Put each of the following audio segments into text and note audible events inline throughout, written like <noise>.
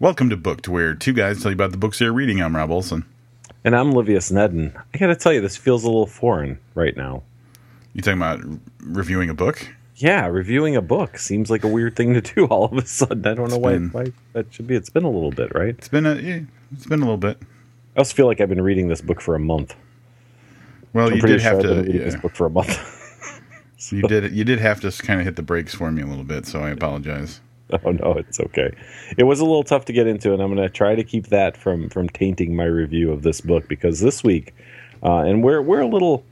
Welcome to Booked, where two guys tell you about the books they're reading. I'm Rob Olson. And I'm Livius Nedden. I gotta tell you, this feels a little foreign right now. You talking about reviewing a book? Yeah, reviewing a book seems like a weird thing to do <laughs> all of a sudden. I don't know why, been- why that should be. It's been a little bit, right? It's been a yeah, it's been a little bit. I also feel like I've been reading this book for a month. Well, I'm you did sure have to. reading yeah. this book for a month. so. <laughs> You did. You did have to kind of hit the brakes for me a little bit, so I apologize. <laughs> oh no, it's okay. It was a little tough to get into, and I'm going to try to keep that from from tainting my review of this book because this week, uh, and we're we're a little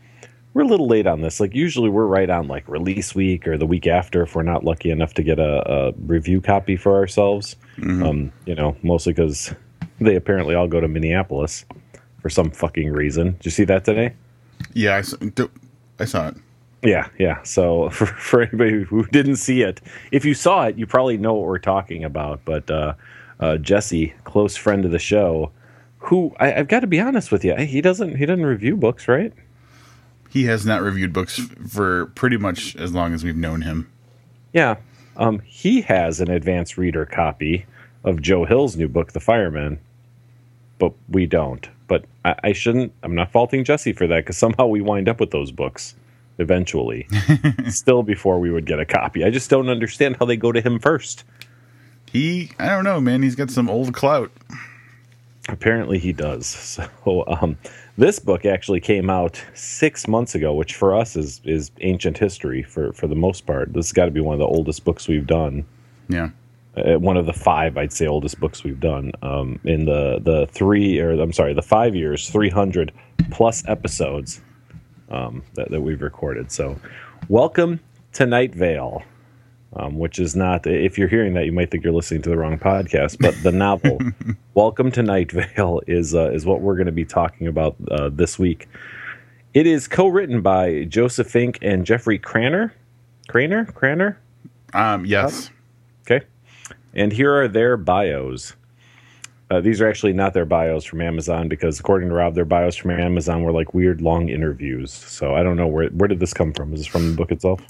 we're a little late on this. Like usually, we're right on like release week or the week after if we're not lucky enough to get a, a review copy for ourselves. Um, you know, mostly because <laughs> they apparently all go to Minneapolis for some fucking reason. Did you see that today? Yeah, I, I saw it. Yeah, yeah. So <laughs> for, for anybody who didn't see it, if you saw it, you probably know what we're talking about. But uh, uh, Jesse, close friend of the show, who I, I've got to be honest with you, he doesn't he doesn't review books, right? He has not reviewed books for pretty much as long as we've known him. Yeah. Um, he has an advanced reader copy of Joe Hill's new book, The Fireman, but we don't. But I, I shouldn't. I'm not faulting Jesse for that because somehow we wind up with those books eventually, <laughs> still before we would get a copy. I just don't understand how they go to him first. He, I don't know, man. He's got some old clout. Apparently he does. <laughs> So um, this book actually came out six months ago, which for us is is ancient history for for the most part. This has got to be one of the oldest books we've done. Yeah. Uh, one of the five, I'd say, oldest books we've done. Um, in the the three or I'm sorry, the five years, three hundred plus episodes um, that, that we've recorded. So, welcome to Night Vale. Um, which is not, if you're hearing that, you might think you're listening to the wrong podcast. But the novel, <laughs> Welcome to Night Vale, is uh, is what we're going to be talking about uh, this week. It is co-written by Joseph Fink and Jeffrey Cranor. Cranor? Cranor? Um. Yes. Okay. And here are their bios. Uh, these are actually not their bios from Amazon because, according to Rob, their bios from Amazon were like weird long interviews. So I don't know where where did this come from? Is this from the book itself?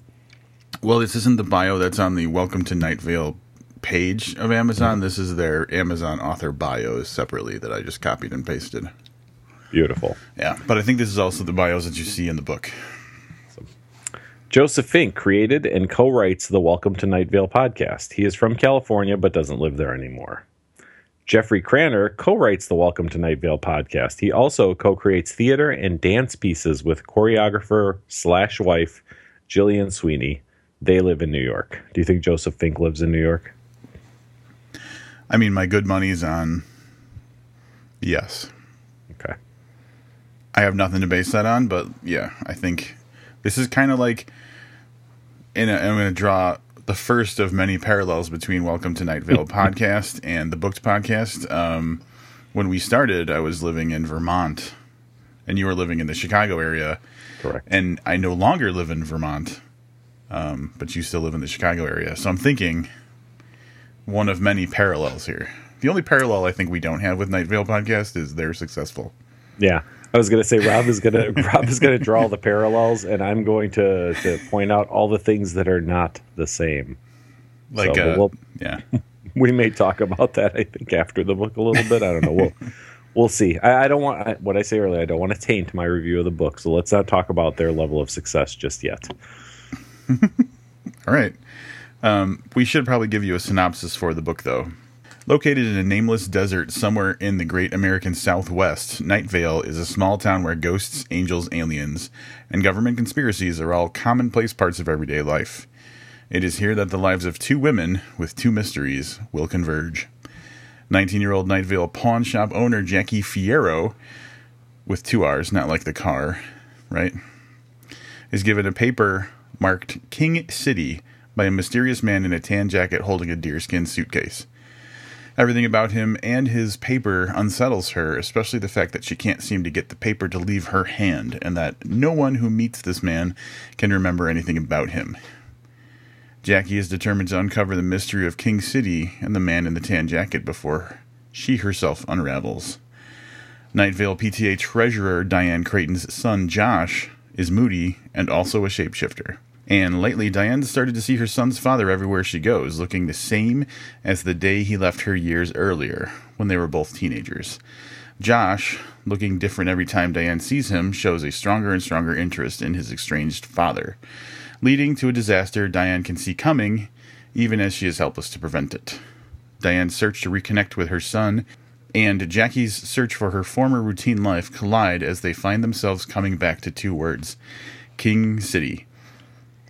Well, this isn't the bio that's on the Welcome to Night Vale page of Amazon. This is their Amazon author bios separately that I just copied and pasted. Beautiful. Yeah, but I think this is also the bios that you see in the book. Joseph Fink created and co-writes the Welcome to Night Vale podcast. He is from California but doesn't live there anymore. Jeffrey Cranor co-writes the Welcome to Night Vale podcast. He also co-creates theater and dance pieces with choreographer slash wife Jillian Sweeney. They live in New York. Do you think Joseph Fink lives in New York? I mean, my good money's on yes. Okay. I have nothing to base that on, but yeah, I think this is kind of like. And I'm going to draw the first of many parallels between Welcome to Night Vale <laughs> podcast and the Booked podcast. Um, when we started, I was living in Vermont, and you were living in the Chicago area, Correct. and I no longer live in Vermont, um, but you still live in the Chicago area. So I'm thinking one of many parallels here. The only parallel I think we don't have with Night Vale podcast is they're successful. Yeah. I was gonna say Rob is gonna <laughs> Rob is gonna draw the parallels and I'm going to, to point out all the things that are not the same. Like, So, uh, we'll- yeah, <laughs> we may talk about that. I think after the book a little bit. I don't know. We'll we'll see. I, I don't want I, what I say earlier. I don't want to taint my review of the book. So let's not talk about their level of success just yet. <laughs> All right. Um, we should probably give you a synopsis for the book, though. Located in a nameless desert somewhere in the great American Southwest, Night Vale is a small town where ghosts, angels, aliens, and government conspiracies are all commonplace parts of everyday life. It is here that the lives of two women with two mysteries will converge. 19 year old Night Vale pawn shop owner Jackie Fierro, with two R's, not like the car, right? is given a paper marked King City by a mysterious man in a tan jacket holding a deerskin suitcase. Everything about him and his paper unsettles her, especially the fact that she can't seem to get the paper to leave her hand, and that no one who meets this man can remember anything about him. Jackie is determined to uncover the mystery of King City and the man in the tan jacket before she herself unravels. Night Vale PTA treasurer Diane Crayton's son Josh is moody and also a shapeshifter. And lately, Diane started to see her son's father everywhere she goes, looking the same as the day he left her years earlier, when they were both teenagers. Josh, looking different every time Diane sees him, shows a stronger and stronger interest in his estranged father, leading to a disaster Diane can see coming, even as she is helpless to prevent it. Diane's search to reconnect with her son and Jackie's search for her former routine life collide as they find themselves coming back to two words King City.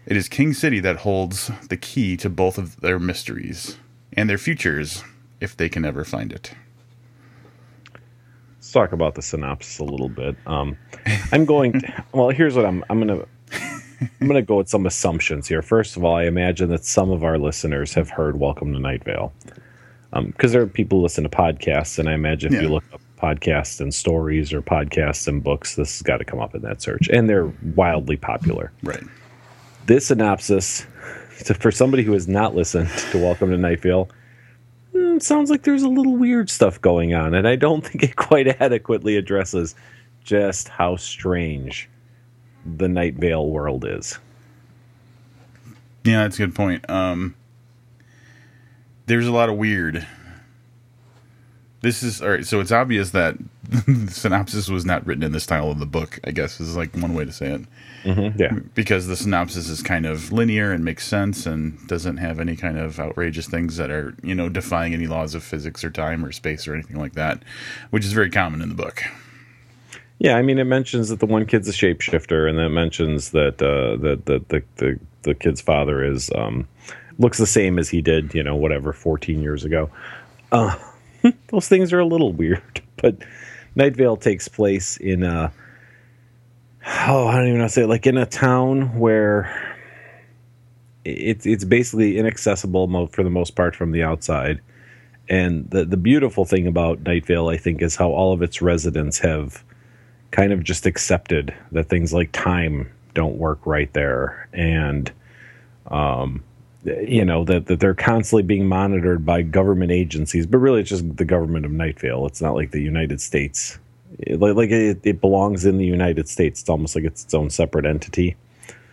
It is King City that holds the key to both of their mysteries and their futures if they can ever find it. Let's talk about the synopsis a little bit. Um, I'm going. To, <laughs> well, here's what I'm. I'm gonna. I'm gonna go with some assumptions here. First of all, I imagine that some of our listeners have heard "Welcome to Night Vale." because um, there are people who listen to podcasts, and I imagine if yeah. you look up podcasts and stories or podcasts and books, this has got to come up in that search, and they're wildly popular. Right. This synopsis, for somebody who has not listened to Welcome to Night Vale, mm, sounds like there's a little weird stuff going on, and I don't think it quite adequately addresses just how strange the Night Vale world is. Yeah, that's a good point. Um, there's a lot of weird. This is all right. So it's obvious that the <laughs> synopsis was not written in the style of the book. I guess is like one way to say it. Mm-hmm, yeah, because the synopsis is kind of linear and makes sense and doesn't have any kind of outrageous things that are you know defying any laws of physics or time or space or anything like that, which is very common in the book. Yeah, I mean, it mentions that the one kid's a shapeshifter, and that mentions that uh, that the, the the the kid's father is um, looks the same as he did, you know, whatever, 14 years ago. Uh, <laughs> those things are a little weird, <laughs> but Night Vale takes place in a, oh, I don't even know how to say it, like in a town where it's it's basically inaccessible for the most part from the outside. And the the beautiful thing about Night Vale, I think, is how all of its residents have kind of just accepted that things like time don't work right there, and um, you know that, that they're constantly being monitored by government agencies but really it's just the government of Night Vale. It's not like the united states it, like it, it, belongs in the united states. It's almost like it's its own separate entity.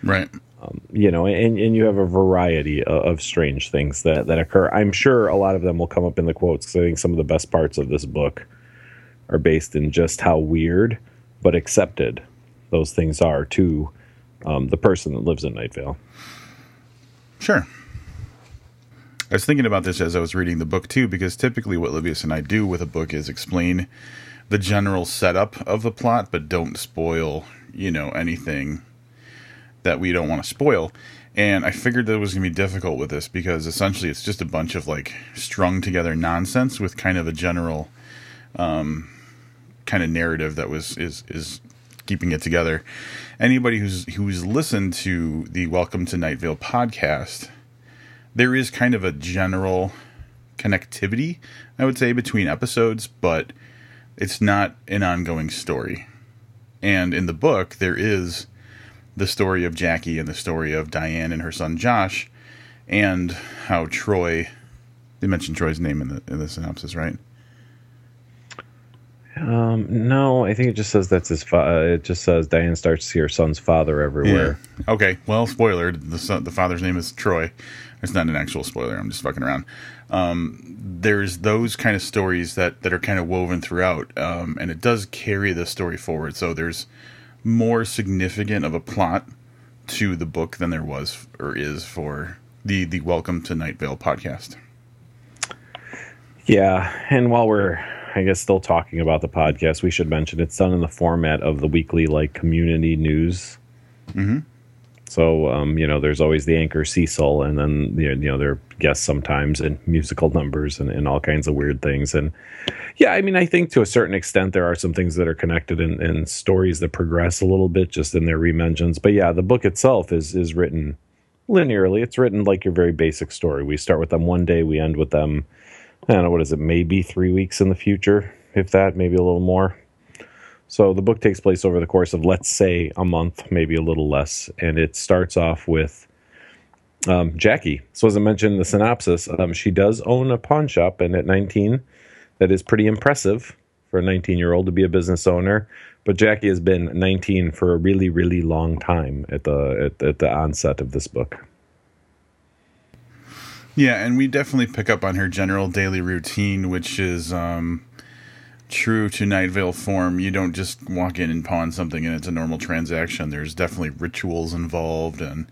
Right. Um, you know and, and you have a variety of, of, strange things that, that occur. I'm sure a lot of them will come up in the quotes because i think some of the best parts of this book are based in just how weird but accepted those things are to um, the person that lives in Night Vale. Sure. I was thinking about this as I was reading the book too, because typically what Livius and I do with a book is explain the general setup of the plot, but don't spoil, you know, anything that we don't want to spoil. And I figured that it was going to be difficult with this because essentially it's just a bunch of like strung together nonsense with kind of a general um, kind of narrative that was is is keeping it together. Anybody who's who's listened to the Welcome to Night Vale podcast, there is kind of a general connectivity, I would say, between episodes, but it's not an ongoing story. And in the book, there is the story of Jackie and the story of Diane and her son Josh, and how Troy. They mentioned Troy's name in the in the synopsis, right? Um, no, I think it just says that's his. Fa- uh, it just says Diane starts to see her son's father everywhere. Yeah. Okay, well, spoiler: the son, the father's name is Troy. It's not an actual spoiler. I'm just fucking around. Um, there's those kind of stories that that are kind of woven throughout, um, and it does carry the story forward. So there's more significant of a plot to the book than there was or is for the the Welcome to Night Vale podcast. Yeah, and while we're I guess still talking about the podcast, we should mention it's done in the format of the weekly like community news. Mm-hmm. So um, you know, there's always the anchor Cecil, and then you know there are guests sometimes and musical numbers and, and all kinds of weird things. And yeah, I mean, I think to a certain extent there are some things that are connected and in stories that progress a little bit just in their rementions. But yeah, the book itself is is written linearly. It's written like your very basic story. We start with them one day, we end with them I don't know, what is it, maybe three weeks in the future, if that, maybe a little more. So the book takes place over the course of, let's say, a month, maybe a little less. And it starts off with um, Jackie. So, as I mentioned in the synopsis, um, she does own a pawn shop, and at 19, that is pretty impressive for a 19 year old to be a business owner, but Jackie has been 19 for a really, really long time at the at, at the onset of this book. Yeah, and we definitely pick up on her general daily routine, which is um, true to Night Vale form. You don't just walk in and pawn something and it's a normal transaction. There's definitely rituals involved, and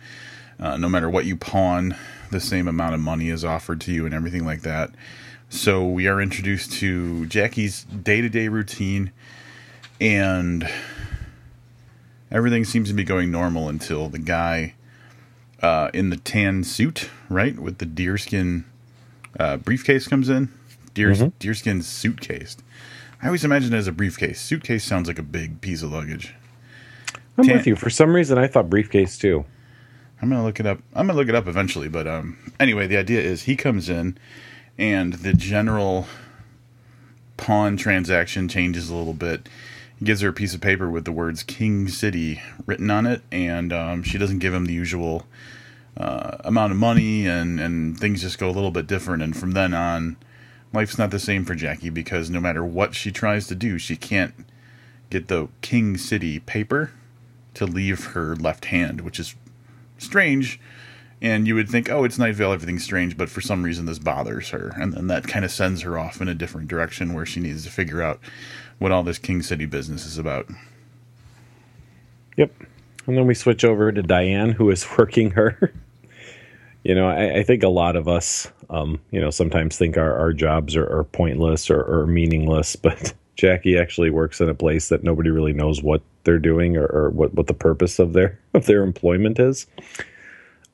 uh, no matter what you pawn, the same amount of money is offered to you and everything like that. So we are introduced to Jackie's day to day routine, and everything seems to be going normal until the guy uh, in the tan suit, right, with the deerskin uh, briefcase comes in. Deer, mm-hmm. Deerskin suitcase. I always imagine it as a briefcase. Suitcase sounds like a big piece of luggage. I'm tan- with you. For some reason, I thought briefcase too. I'm gonna look it up. I'm gonna look it up eventually. But um, anyway, the idea is he comes in, and the general pawn transaction changes a little bit. He gives her a piece of paper with the words "King City" written on it, and um, she doesn't give him the usual uh, amount of money, and and things just go a little bit different. And from then on, life's not the same for Jackie because no matter what she tries to do, she can't get the King City paper to leave her left hand, which is strange. And you would think, oh, it's Night Vale, everything's strange, but for some reason this bothers her. And then that kind of sends her off in a different direction where she needs to figure out what all this King City business is about. Yep. And then we switch over to Diane, who is <laughs> working her. You know, I, I, think a lot of us, um, you know, sometimes think our, our jobs are, are pointless or, or, meaningless, <laughs> but Jackie actually works in a place that nobody really knows what they're doing or, or what, what the purpose of their <laughs> of their employment is.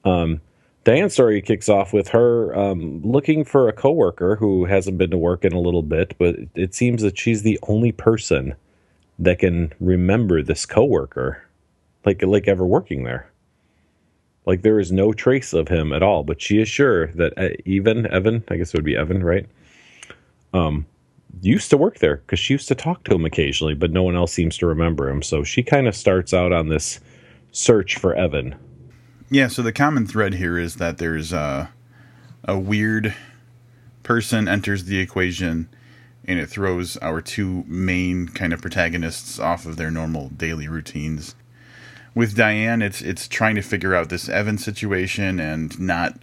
Um, Diane's story kicks off with her um, looking for a coworker who hasn't been to work in a little bit, but it seems that she's the only person that can remember this coworker, like like ever working there. Like there is no trace of him at all, but she is sure that uh, even Evan, I guess it would be Evan, right? Um, used to work there because she used to talk to him occasionally, but no one else seems to remember him. So she kind of starts out on this search for Evan. Yeah, so the common thread here is that there's a, a weird person enters the equation and it throws our two main kind of protagonists off of their normal daily routines. With Diane, it's it's trying to figure out this Evan situation and not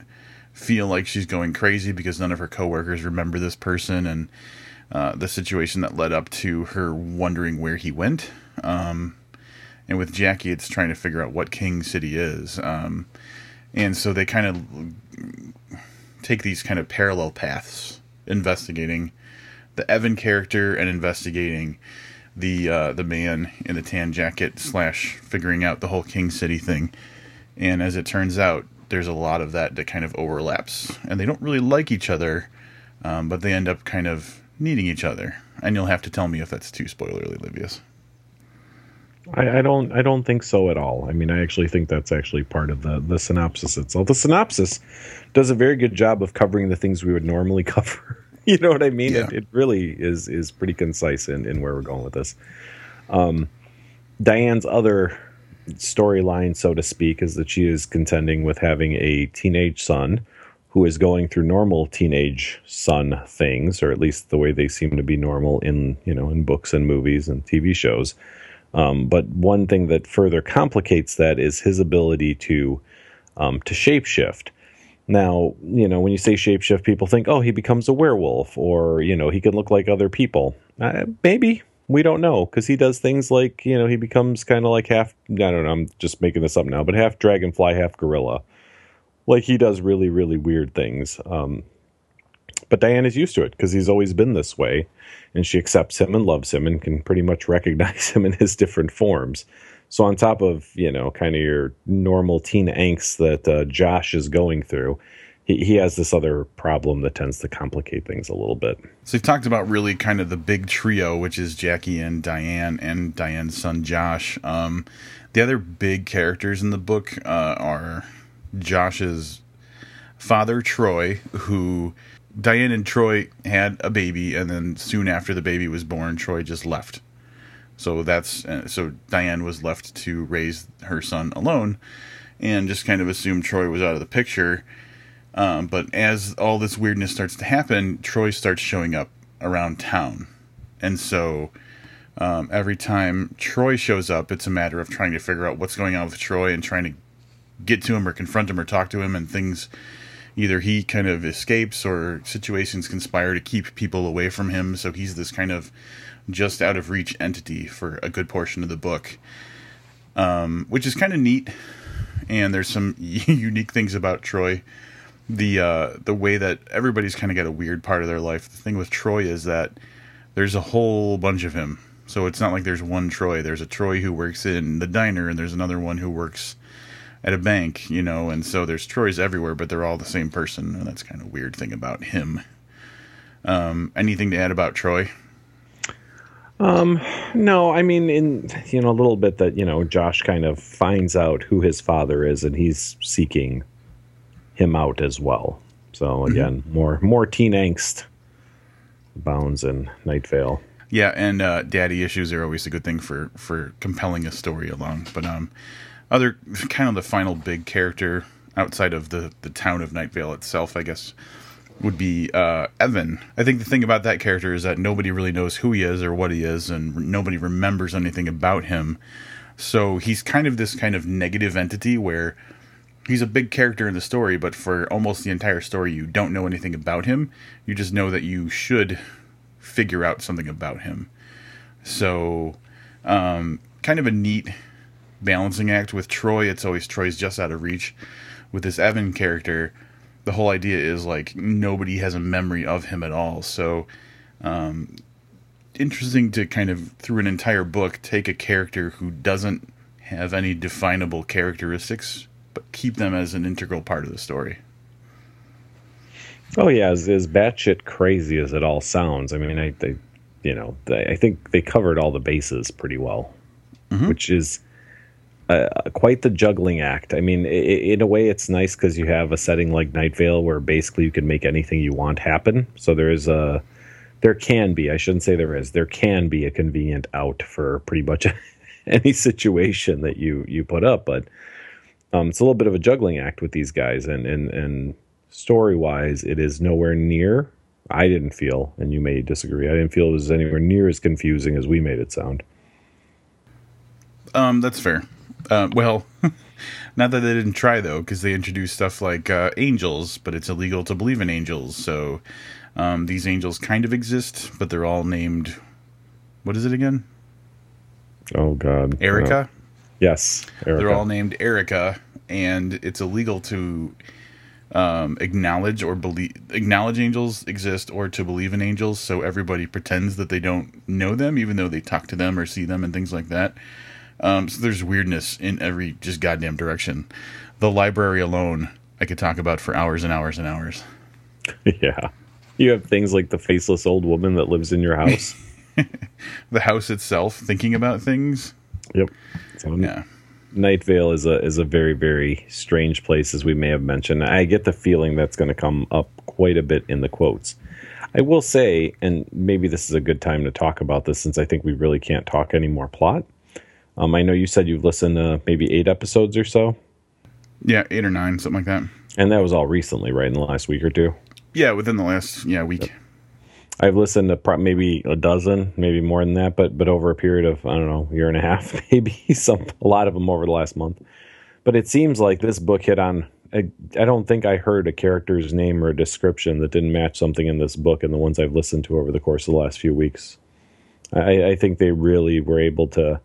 feel like she's going crazy because none of her coworkers remember this person and uh, the situation that led up to her wondering where he went. Um, and with Jackie, it's trying to figure out what King City is. Um, and so they kind of take these kind of parallel paths, investigating the Evan character and investigating the uh, the man in the tan jacket slash figuring out the whole King City thing. And as it turns out, there's a lot of that that kind of overlaps, and they don't really like each other, um, but they end up kind of needing each other. And you'll have to tell me if that's too spoilerly, Livius. I, I, don't. I don't think so at all. I mean, I actually think that's actually part of the the synopsis itself. The synopsis does a very good job of covering the things we would normally <laughs> cover. <laughs> you know what I mean? Yeah. It, it, really is is pretty concise in, in where we're going with this. Um, Diane's other storyline, so to speak, is that she is contending with having a teenage son who is going through normal teenage son things, or at least the way they seem to be normal in you know in books and movies and TV shows. Um, but one thing that further complicates that is his ability to um, to shapeshift. Now, you know, when you say shapeshift, people think, oh, he becomes a werewolf, or you know, he can look like other people. Uh, maybe we don't know because he does things like you know he becomes kind of like half. I don't know. I'm just making this up now, but half dragonfly, half gorilla like he does really really weird things um, but diane is used to it because he's always been this way and she accepts him and loves him and can pretty much recognize <laughs> him in his different forms so on top of you know kind of your normal teen angst that uh, josh is going through he, he has this other problem that tends to complicate things a little bit. So you've talked about really kind of the big trio, which is Jackie and Diane and Diane's son Josh. Um, the other big characters in the book uh, are Josh's father, Troy, who Diane and Troy had a baby, and then soon after the baby was born, Troy just left. So that's uh, so Diane was left to raise her son alone, and just kind of assumed Troy was out of the picture. Um, but as all this weirdness starts to happen, Troy starts showing up around town, and so um, every time Troy shows up, it's a matter of trying to figure out what's going on with Troy and trying to get to him or confront him or talk to him, and things either he kind of escapes or situations conspire to keep people away from him. So he's this kind of just out of reach entity for a good portion of the book, um, which is kind of neat. And there's some <laughs> unique things about Troy. The uh, the way that everybody's kind of got a weird part of their life. The thing with Troy is that there's a whole bunch of him. So it's not like there's one Troy. There's a Troy who works in the diner, and there's another one who works at a bank, you know, and so there's Troys everywhere, but they're all the same person, and that's kind of weird thing about him. Um, anything to add about Troy? Um, no, I mean, in you know, a little bit that you know, Josh kind of finds out who his father is, and he's seeking him out as well. So mm-hmm. again, mm-hmm. more more teen angst bounds in Night Vale. Yeah, and uh, daddy issues are always a good thing for for compelling a story along. But um, other kind of the final big character outside of the the town of Night Vale itself, I guess, would be uh, Evan. I think the thing about that character is that nobody really knows who he is or what he is, and nobody remembers anything about him. So he's kind of this kind of negative entity where he's a big character in the story, but for almost the entire story, you don't know anything about him. You just know that you should figure out something about him. So, um, kind of a neat balancing act with Troy. It's always Troy's just out of reach. With this Evan character, the whole idea is like nobody has a memory of him at all. So, um, interesting to kind of through an entire book take a character who doesn't have any definable characteristics, but keep them as an integral part of the story. Oh yeah, as, as batshit crazy as it all sounds, I mean, I, they, you know, they, I think they covered all the bases pretty well, mm-hmm. which is uh, quite the juggling act. I mean, in a way, it's nice because you have a setting like Night Vale where basically you can make anything you want happen. So there is a, there can be, I shouldn't say there is, there can be a convenient out for pretty much <laughs> any situation that you you put up, but um, it's a little bit of a juggling act with these guys, and and and story wise, it is nowhere near. I didn't feel, and you may disagree. I didn't feel it was anywhere near as confusing as we made it sound. Um, that's fair. Uh, well, <laughs> not that they didn't try though, because they introduced stuff like uh, angels, but it's illegal to believe in angels. So um, these angels kind of exist, but they're all named. What is it again? Oh God, Erica. Uh, yes, Erica. they're all named Erica, and it's illegal to um, acknowledge or believe acknowledge angels exist or to believe in angels. So everybody pretends that they don't know them, even though they talk to them or see them and things like that. Um, so there's weirdness in every just goddamn direction. The library alone, I could talk about for hours and hours and hours. <laughs> Yeah. You have things like the faceless old woman that lives in your house. <laughs> the house itself thinking about things. Yep. So, yeah. Night Vale is a is a very very strange place, as we may have mentioned. I get the feeling that's going to come up quite a bit in the quotes. I will say, and maybe this is a good time to talk about this, since I think we really can't talk any more plot. Um, I know you said you've listened to maybe eight episodes or so. Yeah, eight or nine, something like that. And that was all recently, right? In the last week or two. Yeah, within the last yeah week. Yep. I've listened to pro- maybe a dozen, maybe more than that, but but over a period of I don't know, year and a half, <laughs> maybe some a lot of them over the last month. But it seems like this book hit on. I, I don't think I heard a character's name or a description that didn't match something in this book and the ones I've listened to over the course of the last few weeks. I, I think they really were able to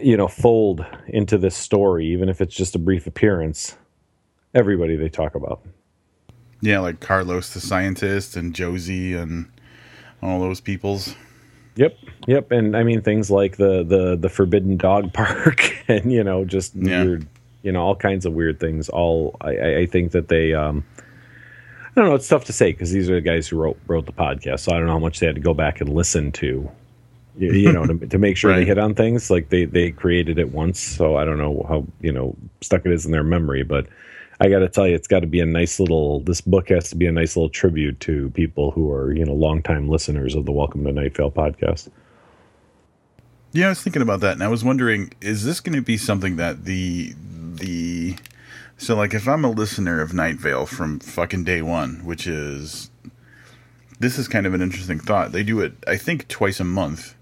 you know, fold into this story, even if it's just a brief appearance, everybody they talk about. Yeah, like Carlos the scientist and Josie and all those peoples. Yep, yep, and I mean things like the the the Forbidden Dog <laughs> Park, and you know, just yeah. weird, you know, all kinds of weird things. All I, I think that they, um, I don't know, it's tough to say because these are the guys who wrote wrote the podcast, so I don't know how much they had to go back and listen to you, you know, to, to, make sure right. they hit on things. Like they they created it once, so I don't know how you know stuck it is in their memory. But I got to tell you, it's got to be a nice little. This book has to be a nice little tribute to people who are you know longtime listeners of the Welcome to Night Vale podcast. Yeah, I was thinking about that, and I was wondering, is this going to be something that the the so like if I'm a listener of Night Vale from fucking day one, which is this is kind of an interesting thought. They do it, I think, twice a month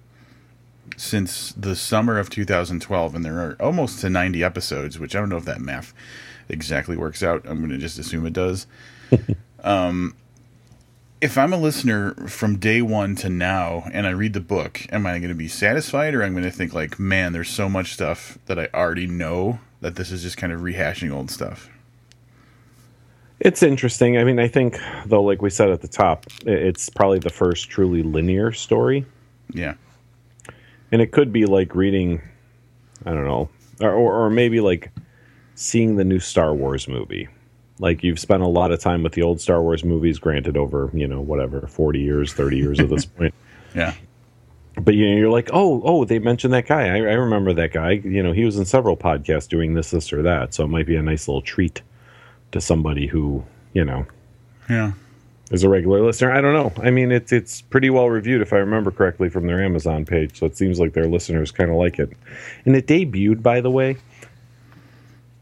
since the summer of 2012, and there are almost to 90 episodes, which I don't know if that math exactly works out. I'm going to just assume it does. <laughs> um, if I'm a listener from day one to now and I read the book, am I going to be satisfied or I'm going to think, like, man, there's so much stuff that I already know that this is just kind of rehashing old stuff? It's interesting. I mean, I think, though, like we said at the top, it's probably the first truly linear story. Yeah. And it could be like reading, I don't know, or, or, or maybe like seeing the new Star Wars movie. Like you've spent a lot of time with the old Star Wars movies, granted over, you know, whatever, 40 years, 30 years at this <laughs> point. Yeah. But you know, you're like, oh, oh, they mentioned that guy. I, I remember that guy. You know, he was in several podcasts doing this, this, or that. So it might be a nice little treat to somebody who, you know, Yeah. Is a regular listener. I don't know. I mean, it's it's pretty well reviewed if I remember correctly from their Amazon page. So it seems like their listeners kind of like it. And it debuted, by the way.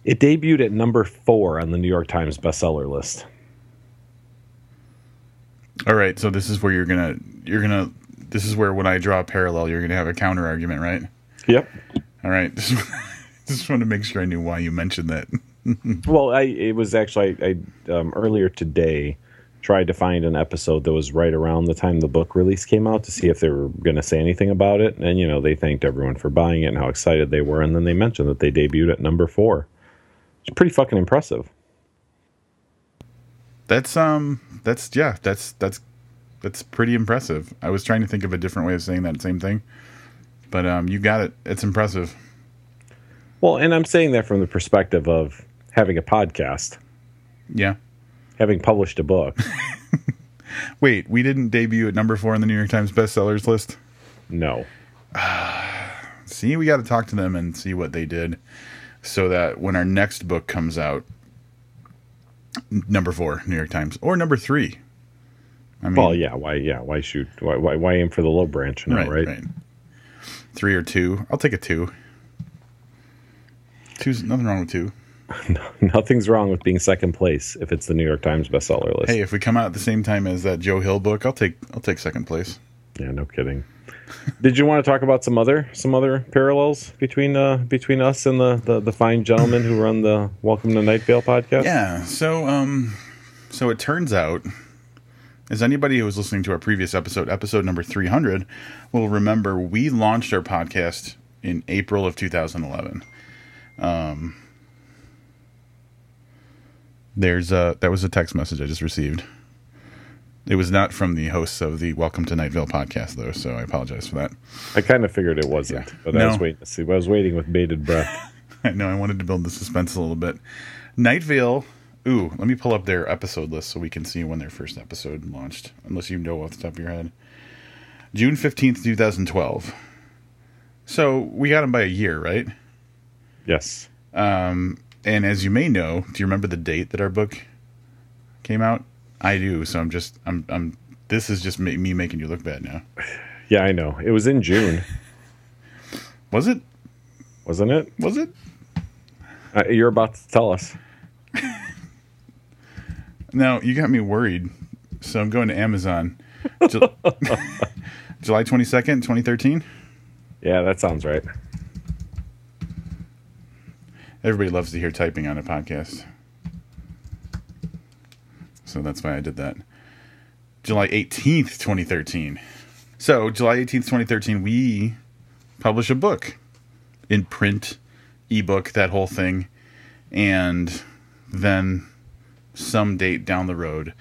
It debuted at number four on the New York Times bestseller list. All right. So this is where you're going to, you're going to, this is where when I draw a parallel, you're going to have a counter argument, right? Yep. All right. <laughs> Just, just want to make sure I knew why you mentioned that. <laughs> Well, I it was actually I, I um, earlier today tried to find an episode that was right around the time the book release came out to see if they were going to say anything about it. And you know, they thanked everyone for buying it and how excited they were, and then they mentioned that they debuted at number four. It's pretty fucking impressive. That's um that's yeah, that's that's that's pretty impressive. I was trying to think of a different way of saying that same thing. But um you got it. It's impressive. Well, and I'm saying that from the perspective of having a podcast, Yeah. Having published a book. <laughs> Wait, we didn't debut at number 4 on the New York Times bestsellers list. no. <sighs> See, we got to talk to them and see what they did so that when our next book comes out number 4 New York Times or number 3. I mean, Well, yeah. Why? Yeah. Why shoot? Why? Why, why aim for the low branch now? right, Right. right. 3 or 2. I'll take a 2. Two's nothing wrong with 2. <laughs> Nothing's wrong with being second place if it's the New York Times bestseller list. Hey, if we come out at the same time as that Joe Hill book, I'll take I'll take second place. Yeah, no kidding. <laughs> Did you want to talk about some other some other parallels between uh between us and the the, the fine gentlemen who run the Welcome to Night Vale podcast? Yeah. So um, so it turns out, as anybody who was listening to our previous episode, episode number three hundred, will remember, we launched our podcast in April of 2011. Um, there's a that was a text message I just received. It was not from the hosts of the Welcome to Night Vale podcast, though, so I apologize for that. I kind of figured it wasn't, Yeah. but I was waiting to see. I was waiting with bated breath. <laughs> I know I wanted to build the suspense a little bit. Night Vale. Ooh, let me pull up their episode list so we can see when their first episode launched. Unless you know off the top of your head. June fifteenth, two thousand twelve. So we got them by a year, right? yes, Um, and as you may know, do you remember the date that our book came out? I do. So I'm just I'm I'm. This is just me making you look bad now. yeah, I know. It was in June, <laughs> Was it? wasn't it? Was it? Uh, you're about to tell us. <laughs> now you got me worried. So I'm going to Amazon. Ju- <laughs> July 22nd, 2013. Yeah, that sounds right. Everybody loves to hear typing on a podcast. So that's why I did that. July 18th, 2013. So, July 18th, 2013, we publish a book in print, ebook, that whole thing. And then some date down the road,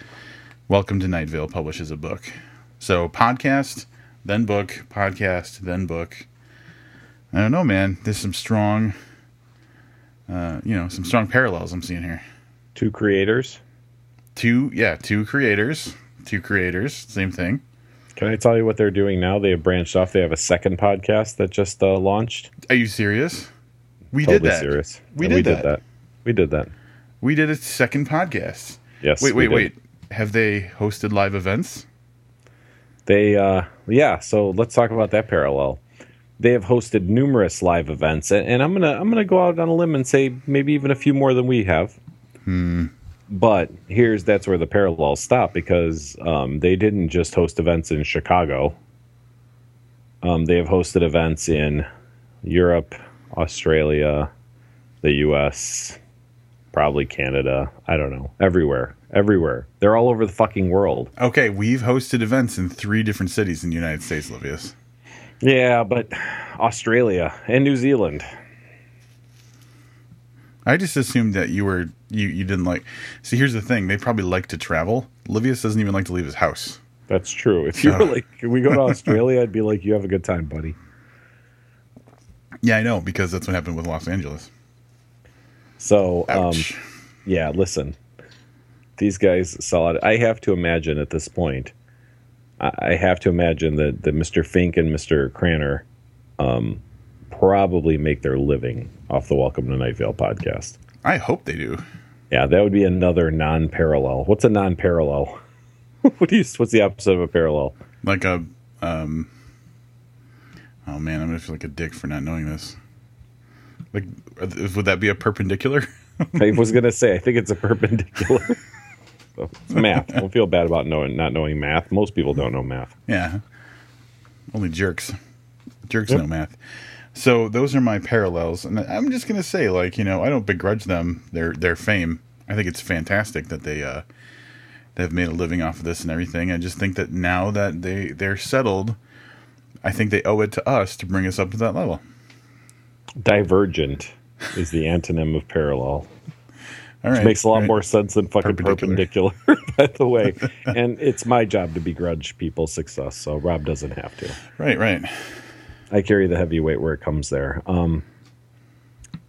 Welcome to Night Vale publishes a book. So, podcast, then book, podcast, then book. I don't know, man. There's some strong uh, you know, some strong parallels I'm seeing here. Two creators. Two, yeah, two creators, two creators, same thing. Can I tell you what they're doing now? They have branched off. They have a second podcast that just uh, launched. Are you serious? We Totally did that. serious. We Yeah, did that. We did that. We did a second podcast. Yes. Wait, we wait, did. wait. Have they hosted live events? They, uh, yeah. So let's talk about that parallel. They have hosted numerous live events, and, I'm gonna I'm gonna go out on a limb and say maybe even a few more than we have. but here's that's where the parallels stop because um, they didn't just host events in Chicago. Um, they have hosted events in Europe, Australia, the U.S., probably Canada. I don't know. Everywhere, everywhere. They're all over the fucking world. Okay, we've hosted events in three different cities in the United States, Livius. Yeah, but Australia and New Zealand. I just assumed that you were you you didn't like. See, here's the thing: they probably like to travel. Livius doesn't even like to leave his house. That's true. If you were like, "Can we go to <laughs> Australia?" I'd be like, "You have a good time, buddy." Yeah, I know because that's what happened with Los Angeles. So, um, yeah, listen, these guys saw it. I have to imagine at this point, I have to imagine that, that Mr. Fink and Mr. Cranor um, probably make their living off the Welcome to Night Vale podcast. I hope they do. Yeah, that would be another non-parallel. What's a non-parallel? <laughs> what do you? What's the opposite of a parallel? Like a um. Oh man, I'm gonna feel like a dick for not knowing this. Like, would that be a perpendicular? <laughs> I was gonna say, I think it's a perpendicular. <laughs> math. Don't feel bad about knowing not knowing math. Most people don't know math. yeah. Only jerks. Jerks Yep. know math. So those are my parallels, and I'm just gonna say, like, you know, I don't begrudge them their their fame. I think it's fantastic that they uh they've made a living off of this and everything. I just think that now that they they're settled, I think they owe it to us to bring us up to that level. Divergent is the antonym of parallel. All right, Which makes a lot right. more sense than fucking Perpendicular. perpendicular, <laughs> by the way. And it's my job to begrudge people success, so Rob doesn't have to. Right, right. I carry the heavy weight where it comes there. Um,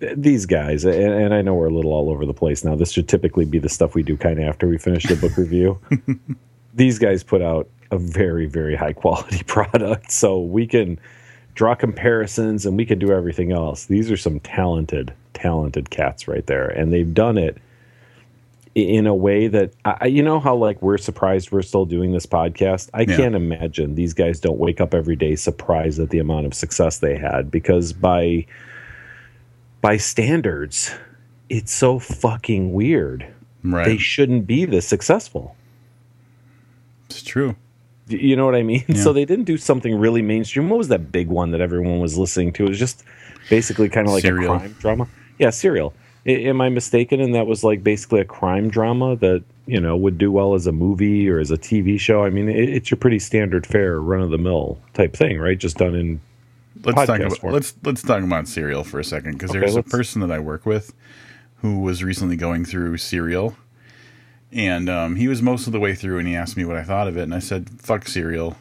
these guys, and, and I know we're a little all over the place now. This should typically be the stuff we do kind of after we finish the book review. <laughs> These guys put out a very, very high quality <laughs> product, so we can draw comparisons and we can do everything else. These are some talented, talented cats right there, and they've done it in a way that I, you know how like we're surprised we're still doing this podcast. I Yeah. can't imagine these guys don't wake up every day surprised at the amount of success they had because by by standards, it's so fucking weird. Right. They shouldn't be this successful. it's true. You know what I mean? Yeah. So they didn't do something really mainstream. What was that big one that everyone was listening to? It was just basically kind of like Serial. a crime drama. Yeah, Serial. I, am I mistaken? And that was like basically a crime drama that you know would do well as a movie or as a TV show. I mean, it, it's your pretty standard fare, run of the mill type thing, right? Just done in Let's talk about form. let's let's talk about Serial for a second because Okay, there's a person that I work with who was recently going through Serial, and um, he was most of the way through, and he asked me what I thought of it, and I said, "Fuck Serial,"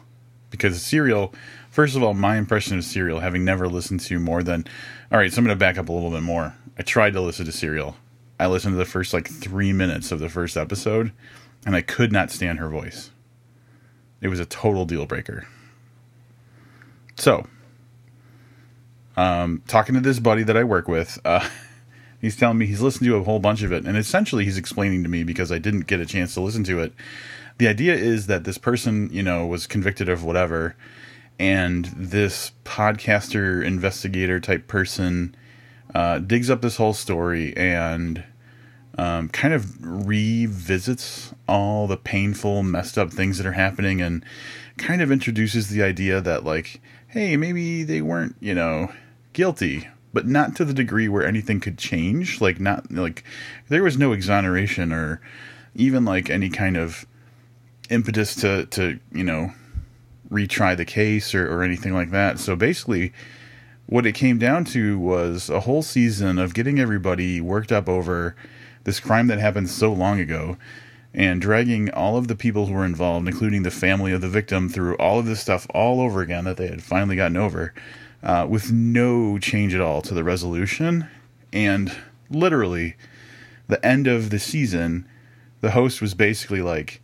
because Serial. First of all, my impression of Serial, having never listened to more than, all right, so I'm going to back up a little bit more. I tried to listen to Serial. I listened to the first like three minutes of the first episode, and I could not stand her voice. It was a total deal breaker. So, um, talking to this buddy that I work with, uh, <laughs> he's telling me he's listened to a whole bunch of it, and essentially he's explaining to me because I didn't get a chance to listen to it. The idea is that this person, you know, was convicted of whatever, and this podcaster investigator type person uh, digs up this whole story and um, kind of revisits all the painful, messed up things that are happening, and kind of introduces the idea that like, hey, maybe they weren't, you know, guilty, but not to the degree where anything could change. Like, not like there was no exoneration or even like any kind of impetus to to you know retry the case or, or anything like that. So basically, what it came down to was a whole season of getting everybody worked up over this crime that happened so long ago and dragging all of the people who were involved, including the family of the victim, through all of this stuff all over again that they had finally gotten over uh, with no change at all to the resolution. And literally, the end of the season, the host was basically like,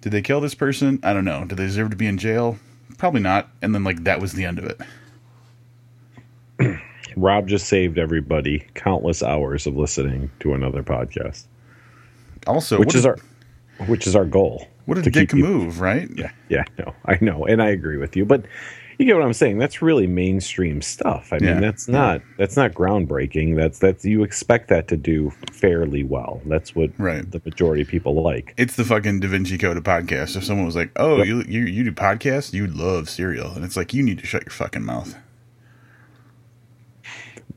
Did they kill this person? I don't know. Do they deserve to be in jail? Probably not. And then, like, that was the end of it. <clears throat> Rob just saved everybody countless hours of listening to another podcast, Also, which is a- our which is our goal. What a dick keep people- move, right? Yeah, yeah, no, I know, and I agree with you. But you get what I'm saying. That's really mainstream stuff. I Yeah. mean, that's not that's not groundbreaking. That's that's you expect that to do fairly well. That's what Right. the majority of people like. It's the fucking Da Vinci Code of podcast. If someone was like, "Oh, you you you do podcasts, you love Serial," and it's like, you need to shut your fucking mouth.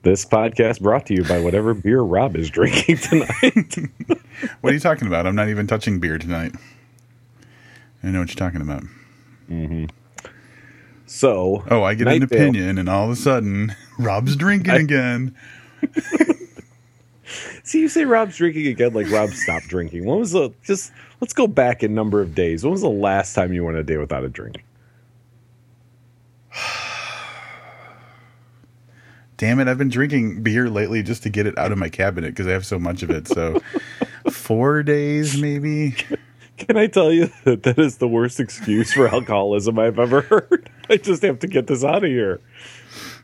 This podcast brought to you by whatever beer Rob is drinking tonight. What are you talking about? I'm not even touching beer tonight. I know what you're talking about. so, Oh, I get Night an opinion, and all of a sudden, Rob's drinking again. See, you say Rob's drinking again, like Rob stopped drinking. When was the just? Let's go back a number of days. When was the last time you went a day without a drink? Damn it! I've been drinking beer lately just to get it out of my cabinet because I have so much of it. So, <laughs> four days maybe. Can I tell you that that is the worst excuse for alcoholism I've ever heard? I just have to get this out of here.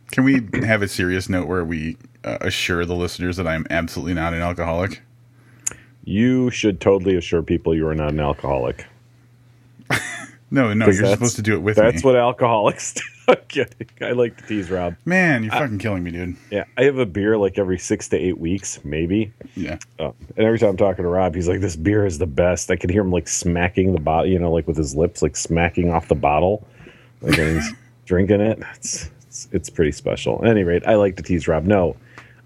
Can we have a serious note where we uh, assure the listeners that I'm absolutely not an alcoholic? You should totally assure people you are not an alcoholic. <laughs> No, no, you're supposed to do it with That's me. what alcoholics <laughs> do. <laughs> I'm kidding. I like to tease Rob. Man, you're fucking killing me, dude. Yeah, I have a beer like every six to eight weeks, maybe. Yeah. Uh, and every time I'm talking to Rob, he's like, "This beer is the best." I can hear him like smacking the bottle, you know, like with his lips, like smacking off the bottle, like he's <laughs> drinking it. It's, it's it's pretty special. At any rate, I like to tease Rob. No,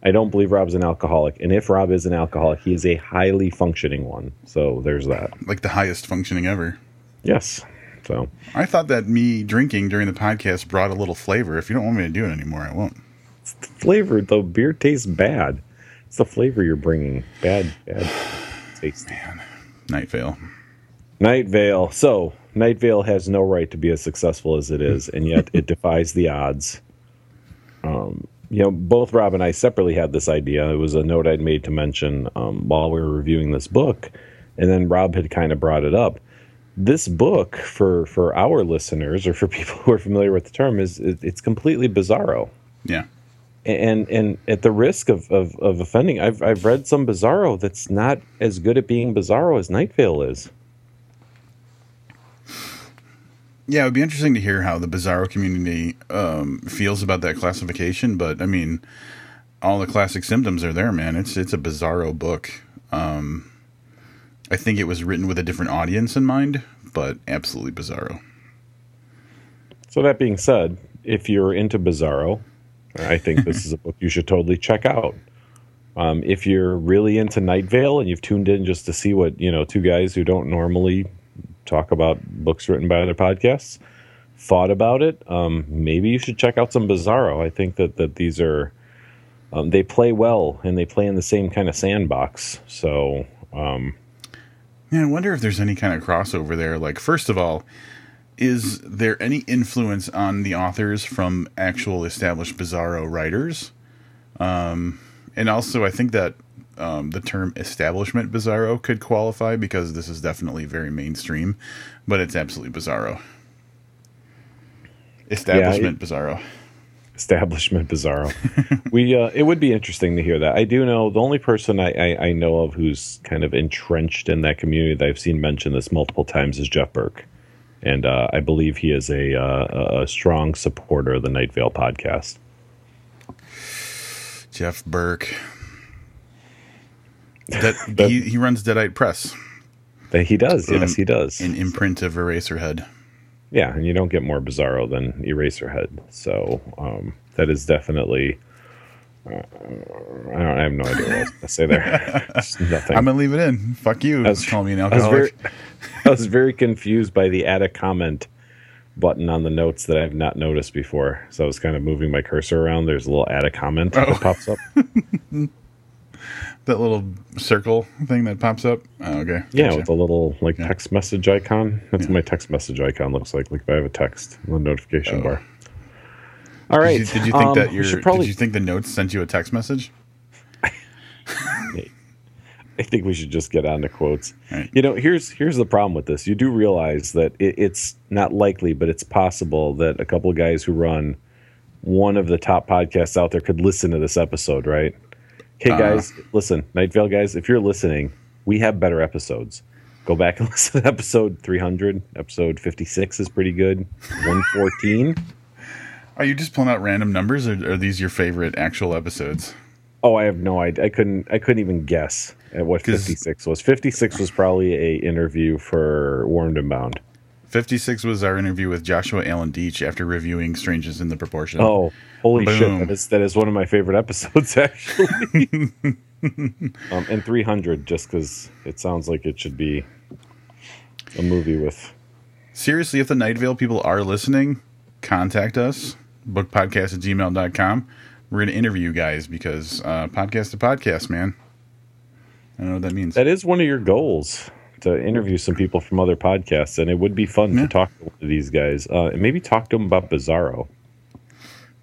I don't believe Rob's an alcoholic, and if Rob is an alcoholic, he is a highly functioning one. So there's that. Like the highest functioning ever. Yes. So I thought that me drinking during the podcast brought a little flavor. If you don't want me to do it anymore, I won't. it's flavor, though, beer tastes bad. It's the flavor you're bringing. Bad, bad taste. Man, Night Vale. Night Vale. So, Night Vale has no right to be as successful as it is, and yet it defies the odds. Um, you know, both Rob and I separately had this idea. It was a note I'd made to mention um, while we were reviewing this book, and then Rob had kind of brought it up. This book, for for our listeners or for people <laughs> who are familiar with the term, is it, it's completely bizarro Yeah. and and at the risk of, of, of offending, I've I've read some Bizarro that's not as good at being Bizarro as Night Vale is. Yeah, it would be interesting to hear how the Bizarro community um, feels about that classification. But I mean, all the classic symptoms are there, man. It's it's a Bizarro book. Um, I think it was written with a different audience in mind, but absolutely Bizarro. So that being said, if you're into Bizarro, I think this is a book you should totally check out. Um, if you're really into Night Vale and you've tuned in just to see what you know, two guys who don't normally talk about books written by other podcasts thought about it, um, maybe you should check out some Bizarro. I think that that these are um, they play well and they play in the same kind of sandbox. So um, Yeah, I wonder if there's any kind of crossover there. Like, first of all, is there any influence on the authors from actual established Bizarro writers? Um, and also, I think that um, the term establishment Bizarro could qualify because this is definitely very mainstream, but it's absolutely Bizarro. Establishment Bizarro. Establishment bizarro. <laughs> We uh, it would be interesting to hear that. I do know the only person I, I i know of who's kind of entrenched in that community that i've seen mention this multiple times is jeff burk. And uh, i believe he is a, uh, a strong supporter of the night vale podcast. Jeff Burk. <laughs> That, he, he runs Deadite Press, That he does. Yes Um, he does. an imprint of Eraserhead. Yeah and you don't get more bizarro than eraserhead so um, that is definitely uh, I, don't, I have no idea what I was going to say there. <laughs> Nothing. I'm gonna leave it in. Fuck you. was- Call me an I was very, alcoholic. <laughs> I was very confused by the add a comment button on the notes that I've not noticed before. So I was kind of moving my cursor around. There's a little add a comment Oh. that pops up. <laughs> that little circle thing that pops up. Oh, okay. Yeah, Gotcha. with a little like Yeah. text message icon. That's Yeah. what my text message icon looks like. Like if I have a text the notification Oh. bar. All right. Did you, did you think um, that your probably? did you think the notes sent you a text message? <laughs> I think we should just get on to quotes. Right. You know, here's here's the problem with this. You do realize that it, it's not likely, but it's possible that a couple of guys who run one of the top podcasts out there could listen to this episode, right? Okay, Uh. guys, listen, Night Vale guys, if you're listening, we have better episodes. Go back and <laughs> listen to episode 300. Episode 56 is pretty good. 114. Are you just pulling out random numbers, or are these your favorite actual episodes? Oh, I have no idea. I couldn't. I couldn't even guess at what fifty six was. Fifty six was probably a interview for Warmed and Bound. 56 was our interview with Joshua Alan Doetsch after reviewing Strangers in the Proportion. Oh, holy shit! That is that is one of my favorite episodes <laughs> actually. <laughs> um, and three hundred, just because it sounds like it should be a movie with. Seriously, if the Night Vale people are listening, contact us, bookpodcast at gmail.com. We're going to interview you guys because uh, podcast to podcast, man. I don't know what that means. That is one of your goals to interview some people from other podcasts, and it would be fun Yeah. to talk to one of these guys uh, and maybe talk to them about Bizarro.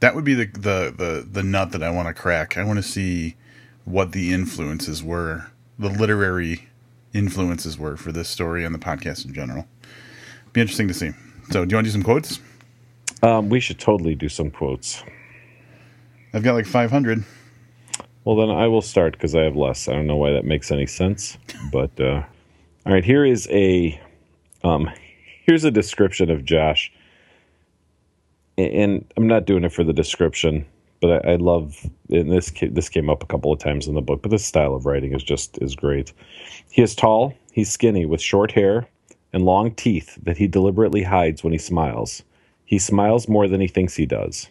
That would be the, the, the, the nut that I want to crack. I want to see what the influences were, the literary influences were for this story and the podcast in general. Be interesting to see. So, do you want to do some quotes? Um, we should totally do some quotes. I've got like 500. Well, then I will start because I have less. I don't know why that makes any sense, but uh, all right. Here is a um, here's a description of Josh, and I'm not doing it for the description, but I, I love and this this came up a couple of times in the book. But this style of writing is just is great. He is tall. He's skinny with short hair and long teeth that he deliberately hides when he smiles. He smiles more than he thinks he does.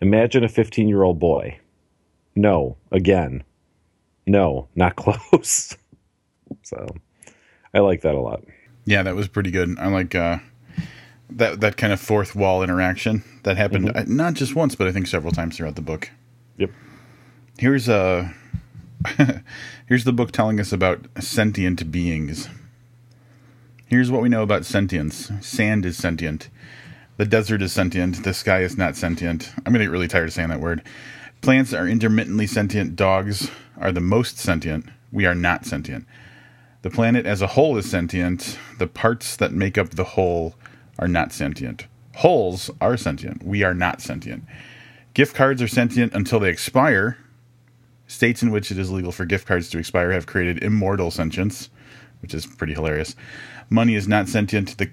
Imagine a 15 year old boy. No, again. No, not <laughs> close. so I like that a lot. Yeah, that was pretty good. I like uh, that that kind of fourth wall interaction that happened uh, not just once, but I think several times throughout the book. Yep. Here's a <laughs> here's the book telling us about sentient beings. Here's what we know about sentience. Sand is sentient. The desert is sentient. The sky is not sentient. I'm gonna get really tired of saying that word. Plants are intermittently sentient. Dogs are the most sentient. We are not sentient. The planet as a whole is sentient. The parts that make up the whole are not sentient. Wholes are sentient. We are not sentient. Gift cards are sentient until they expire. States in which it is legal for gift cards to expire have created immortal sentience, which is pretty hilarious. Money is not sentient. The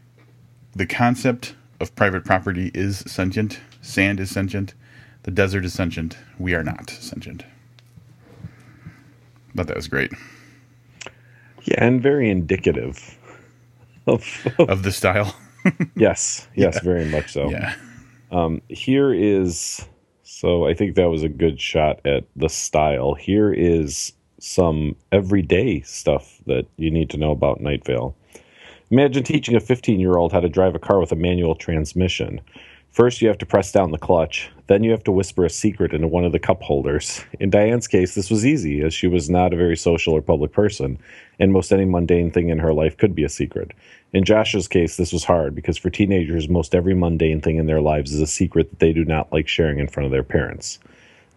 the concept of private property is sentient. Sand is sentient. The desert is sentient. We are not sentient. Thought that was great. Yeah, and very indicative of, of Of the style. <laughs> yes, yes, very much so. yeah. Um, here is so I think that was a good shot at the style. Here is some everyday stuff that you need to know about Night Vale. Imagine teaching a 15 year old how to drive a car with a manual transmission. First, you have to press down the clutch. Then, you have to whisper a secret into one of the cup holders. In Diane's case, this was easy, as she was not a very social or public person, and most any mundane thing in her life could be a secret. In Josh's case, this was hard because for teenagers, most every mundane thing in their lives is a secret that they do not like sharing in front of their parents.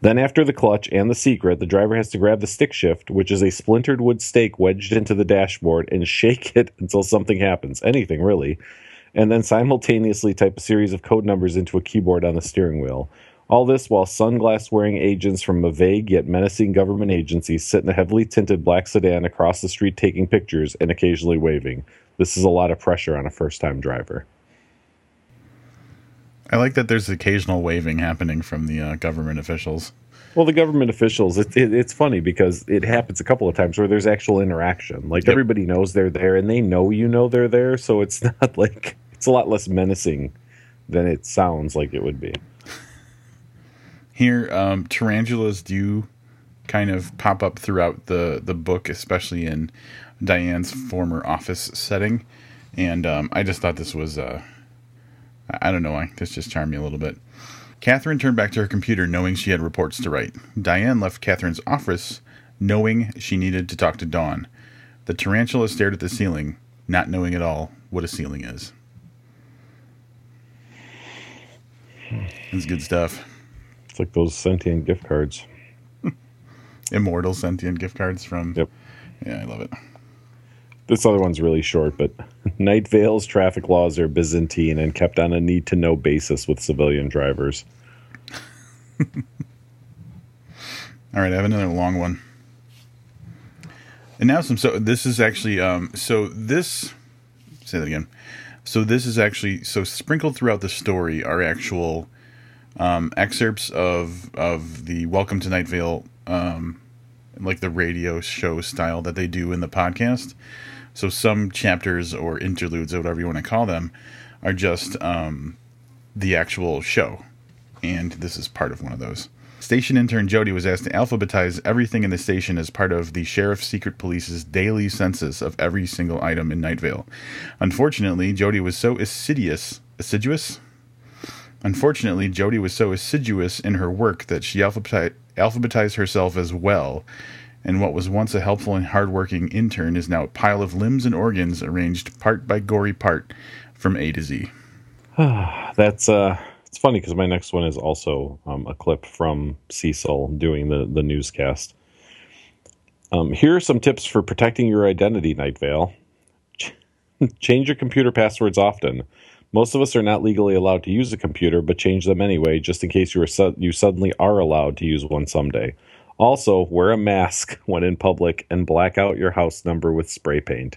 Then, after the clutch and the secret, the driver has to grab the stick shift, which is a splintered wood stake wedged into the dashboard, and <laughs> shake it until something happens. Anything, really. And then simultaneously type a series of code numbers into a keyboard on the steering wheel. All this while sunglass wearing agents from a vague yet menacing government agency sit in a heavily tinted black sedan across the street taking pictures and occasionally waving. This is a lot of pressure on a first time driver. I like that there's occasional waving happening from the uh, government officials. Well, the government officials, it, it, it's funny because it happens a couple of times where there's actual interaction. Like Yep. everybody knows they're there and they know you know they're there. So it's <laughs> not like, it's a lot less menacing than it sounds like it would be. Here, um, tarantulas do kind of pop up throughout the, the book, especially in Diane's former office setting. And um, I just thought this was, uh, I I don't know why, this just charmed me a little bit. Catherine turned back to her computer knowing she had reports to write. Diane left Catherine's office knowing she needed to talk to Dawn. The tarantula stared at the ceiling, not knowing at all what a ceiling is. Hmm. It's good stuff. It's like those sentient gift cards. <laughs> Immortal sentient gift cards from. Yep. Yeah, I love it. This other one's really short, but <laughs> Night traffic laws are Byzantine and kept on a need to know basis with civilian drivers. <laughs> All right, I have another long one. And now some. So this is actually. Um. So this. Say that again. So this is actually so sprinkled throughout the story are actual um, excerpts of of the Welcome to Night Vale, um, like the radio show style that they do in the podcast. So some chapters or interludes, or whatever you want to call them, are just um, the actual show, and this is part of one of those. Station intern Jody was asked to alphabetize everything in the station as part of the Sheriff's Secret Police's daily census of every single item in Night Vale. Unfortunately, Jody was so assiduous, assiduous. Unfortunately, Jody was so assiduous in her work that she alphabetized, alphabetized herself as well, and what was once a helpful and hardworking intern is now a pile of limbs and organs arranged part by gory part from A to Z. <sighs> That's uh, it's funny because my next one is also um, a clip from Cecil doing the the newscast. Um, here are some tips for protecting your identity, Night Vale. Ch- <laughs> change your computer passwords often. Most of us are not legally allowed to use a computer, but change them anyway, just in case you are su- you suddenly are allowed to use one someday. Also, wear a mask when in public and black out your house number with spray paint.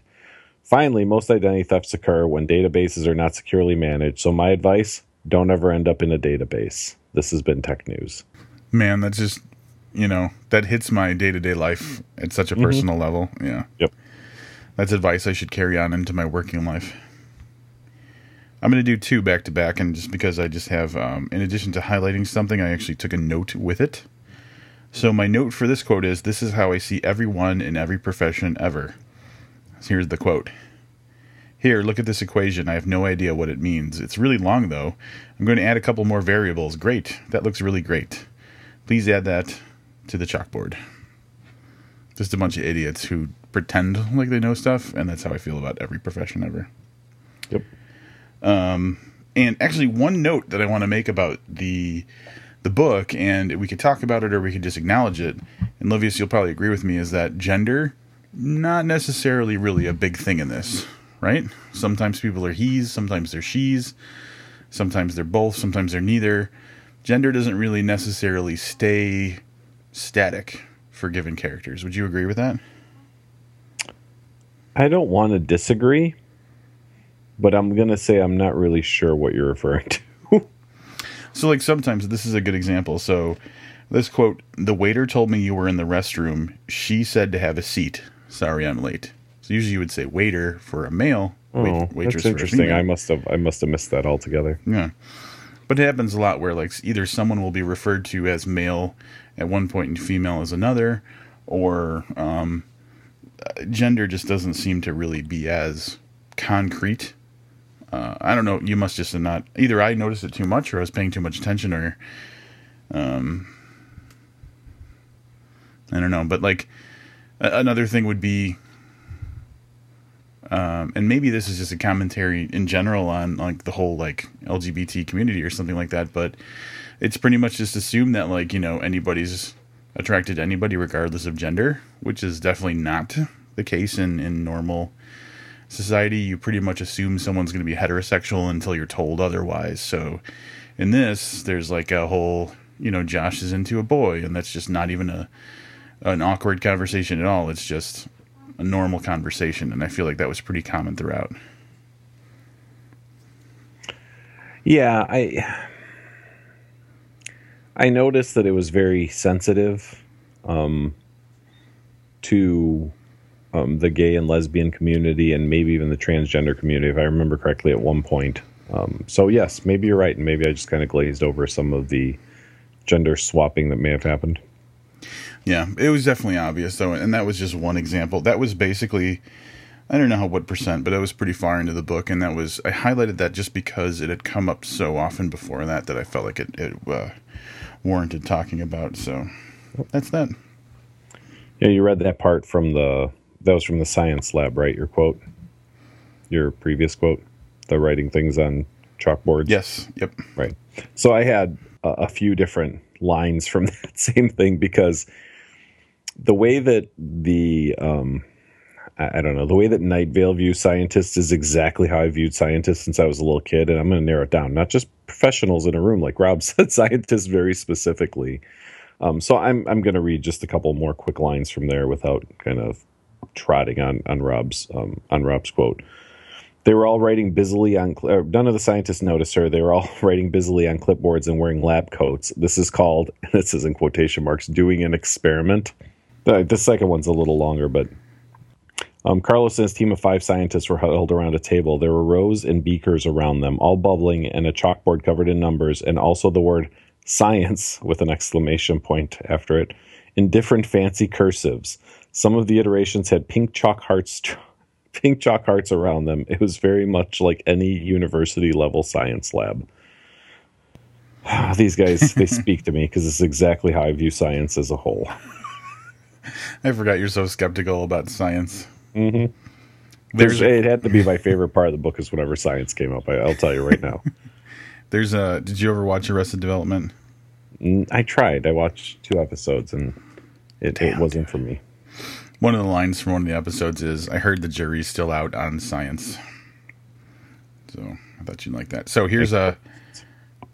Finally, most identity thefts occur when databases are not securely managed. So, my advice don't ever end up in a database. This has been Tech News. Man, that's just, you know, that hits my day to day life at such a personal level. Yeah. Yep. That's advice I should carry on into my working life. I'm going to do two back to back, and just because I just have, um, in addition to highlighting something, I actually took a note with it. So, my note for this quote is This is how I see everyone in every profession ever. Here's the quote Here, look at this equation. I have no idea what it means. It's really long, though. I'm going to add a couple more variables. Great. That looks really great. Please add that to the chalkboard. Just a bunch of idiots who pretend like they know stuff, and that's how I feel about every profession ever. Yep. Um, And actually, one note that I want to make about the the book, and we could talk about it or we could just acknowledge it. And Livius, you'll probably agree with me, is that gender not necessarily really a big thing in this, right? Sometimes people are he's, sometimes they're she's, sometimes they're both, sometimes they're neither. Gender doesn't really necessarily stay static for given characters. Would you agree with that? I don't want to disagree, but I'm going to say I'm not really sure what you're referring to. So, like, sometimes this is a good example. So, this quote The waiter told me you were in the restroom. She said to have a seat. Sorry, I'm late. So, usually you would say waiter for a male, wait, Oh, waitress that's for a interesting. female. I must have I must have missed that altogether. Yeah. But it happens a lot where like either someone will be referred to as male at one point and female as another, or um, uh, gender just doesn't seem to really be as concrete. Uh, I don't know. You must just not either. I noticed it too much, or I was paying too much attention, or um, I don't know. But like a- another thing would be um, and maybe this is just a commentary in general on like the whole like LGBT community or something like that, but it's pretty much just assumed that like you know anybody's attracted to anybody regardless of gender, which is definitely not the case in in normal society. You pretty much assume someone's going to be heterosexual until you're told otherwise. So in this, there's like a whole you know Josh is into a boy, and that's just not even a an awkward conversation at all. It's just a normal conversation, and I feel like that was pretty common throughout. Yeah, I I noticed that it was very sensitive um, to um, the gay and lesbian community, and maybe even the transgender community, if I remember correctly, at one point. Um, so yes, maybe you're right, and maybe I just kind of glazed over some of the gender swapping that may have happened. Yeah, it was definitely obvious though, and that was just one example. That was basically I don't know how what percent, but it was pretty far into the book, and that was I highlighted that just because it had come up so often before that that I felt like it, it uh, warranted talking about. So that's that. Yeah, you read that part from the that was from the science lab, right? Your quote, your previous quote, the writing things on chalkboards. Yes. Yep. Right. So I had a, a few different lines from <laughs> that same thing because the way that the um, I, I don't know the way that Night Vale views scientists is exactly how I viewed scientists since I was a little kid, and I'm going to narrow it down. Not just professionals in a room, like Rob <laughs> said, scientists very specifically. Um, so I'm I'm going to read just a couple more quick lines from there without kind of trotting on on Rob's um, on Rob's quote. They were all writing busily on. None of the scientists noticed her. They were all <laughs> writing busily on clipboards and wearing lab coats. This is called. <laughs> This is in quotation marks. Doing an experiment. The, the second one's a little longer, but um, Carlos and his team of five scientists were huddled around a table. There were rows and beakers around them, all bubbling, and a chalkboard covered in numbers, and also the word science <laughs> with an exclamation point after it in different fancy cursives. Some of the iterations had pink chalk hearts <laughs> pink chalk hearts around them. It was very much like any university level science lab. <sighs> These guys, they <laughs> speak to me because it's exactly how I view science as a whole. <laughs> I forgot you're so skeptical about science. Mm-hmm. There's, it had to be my favorite part of the book is whenever science came up. I, will tell you right now. There's a. Did you ever watch Arrested Development? Mm, I tried. I watched two episodes and it, Damn, it wasn't dude. for me. One of the lines from one of the episodes is, "I heard the jury's still out on science." So I thought you'd like that. So here's a.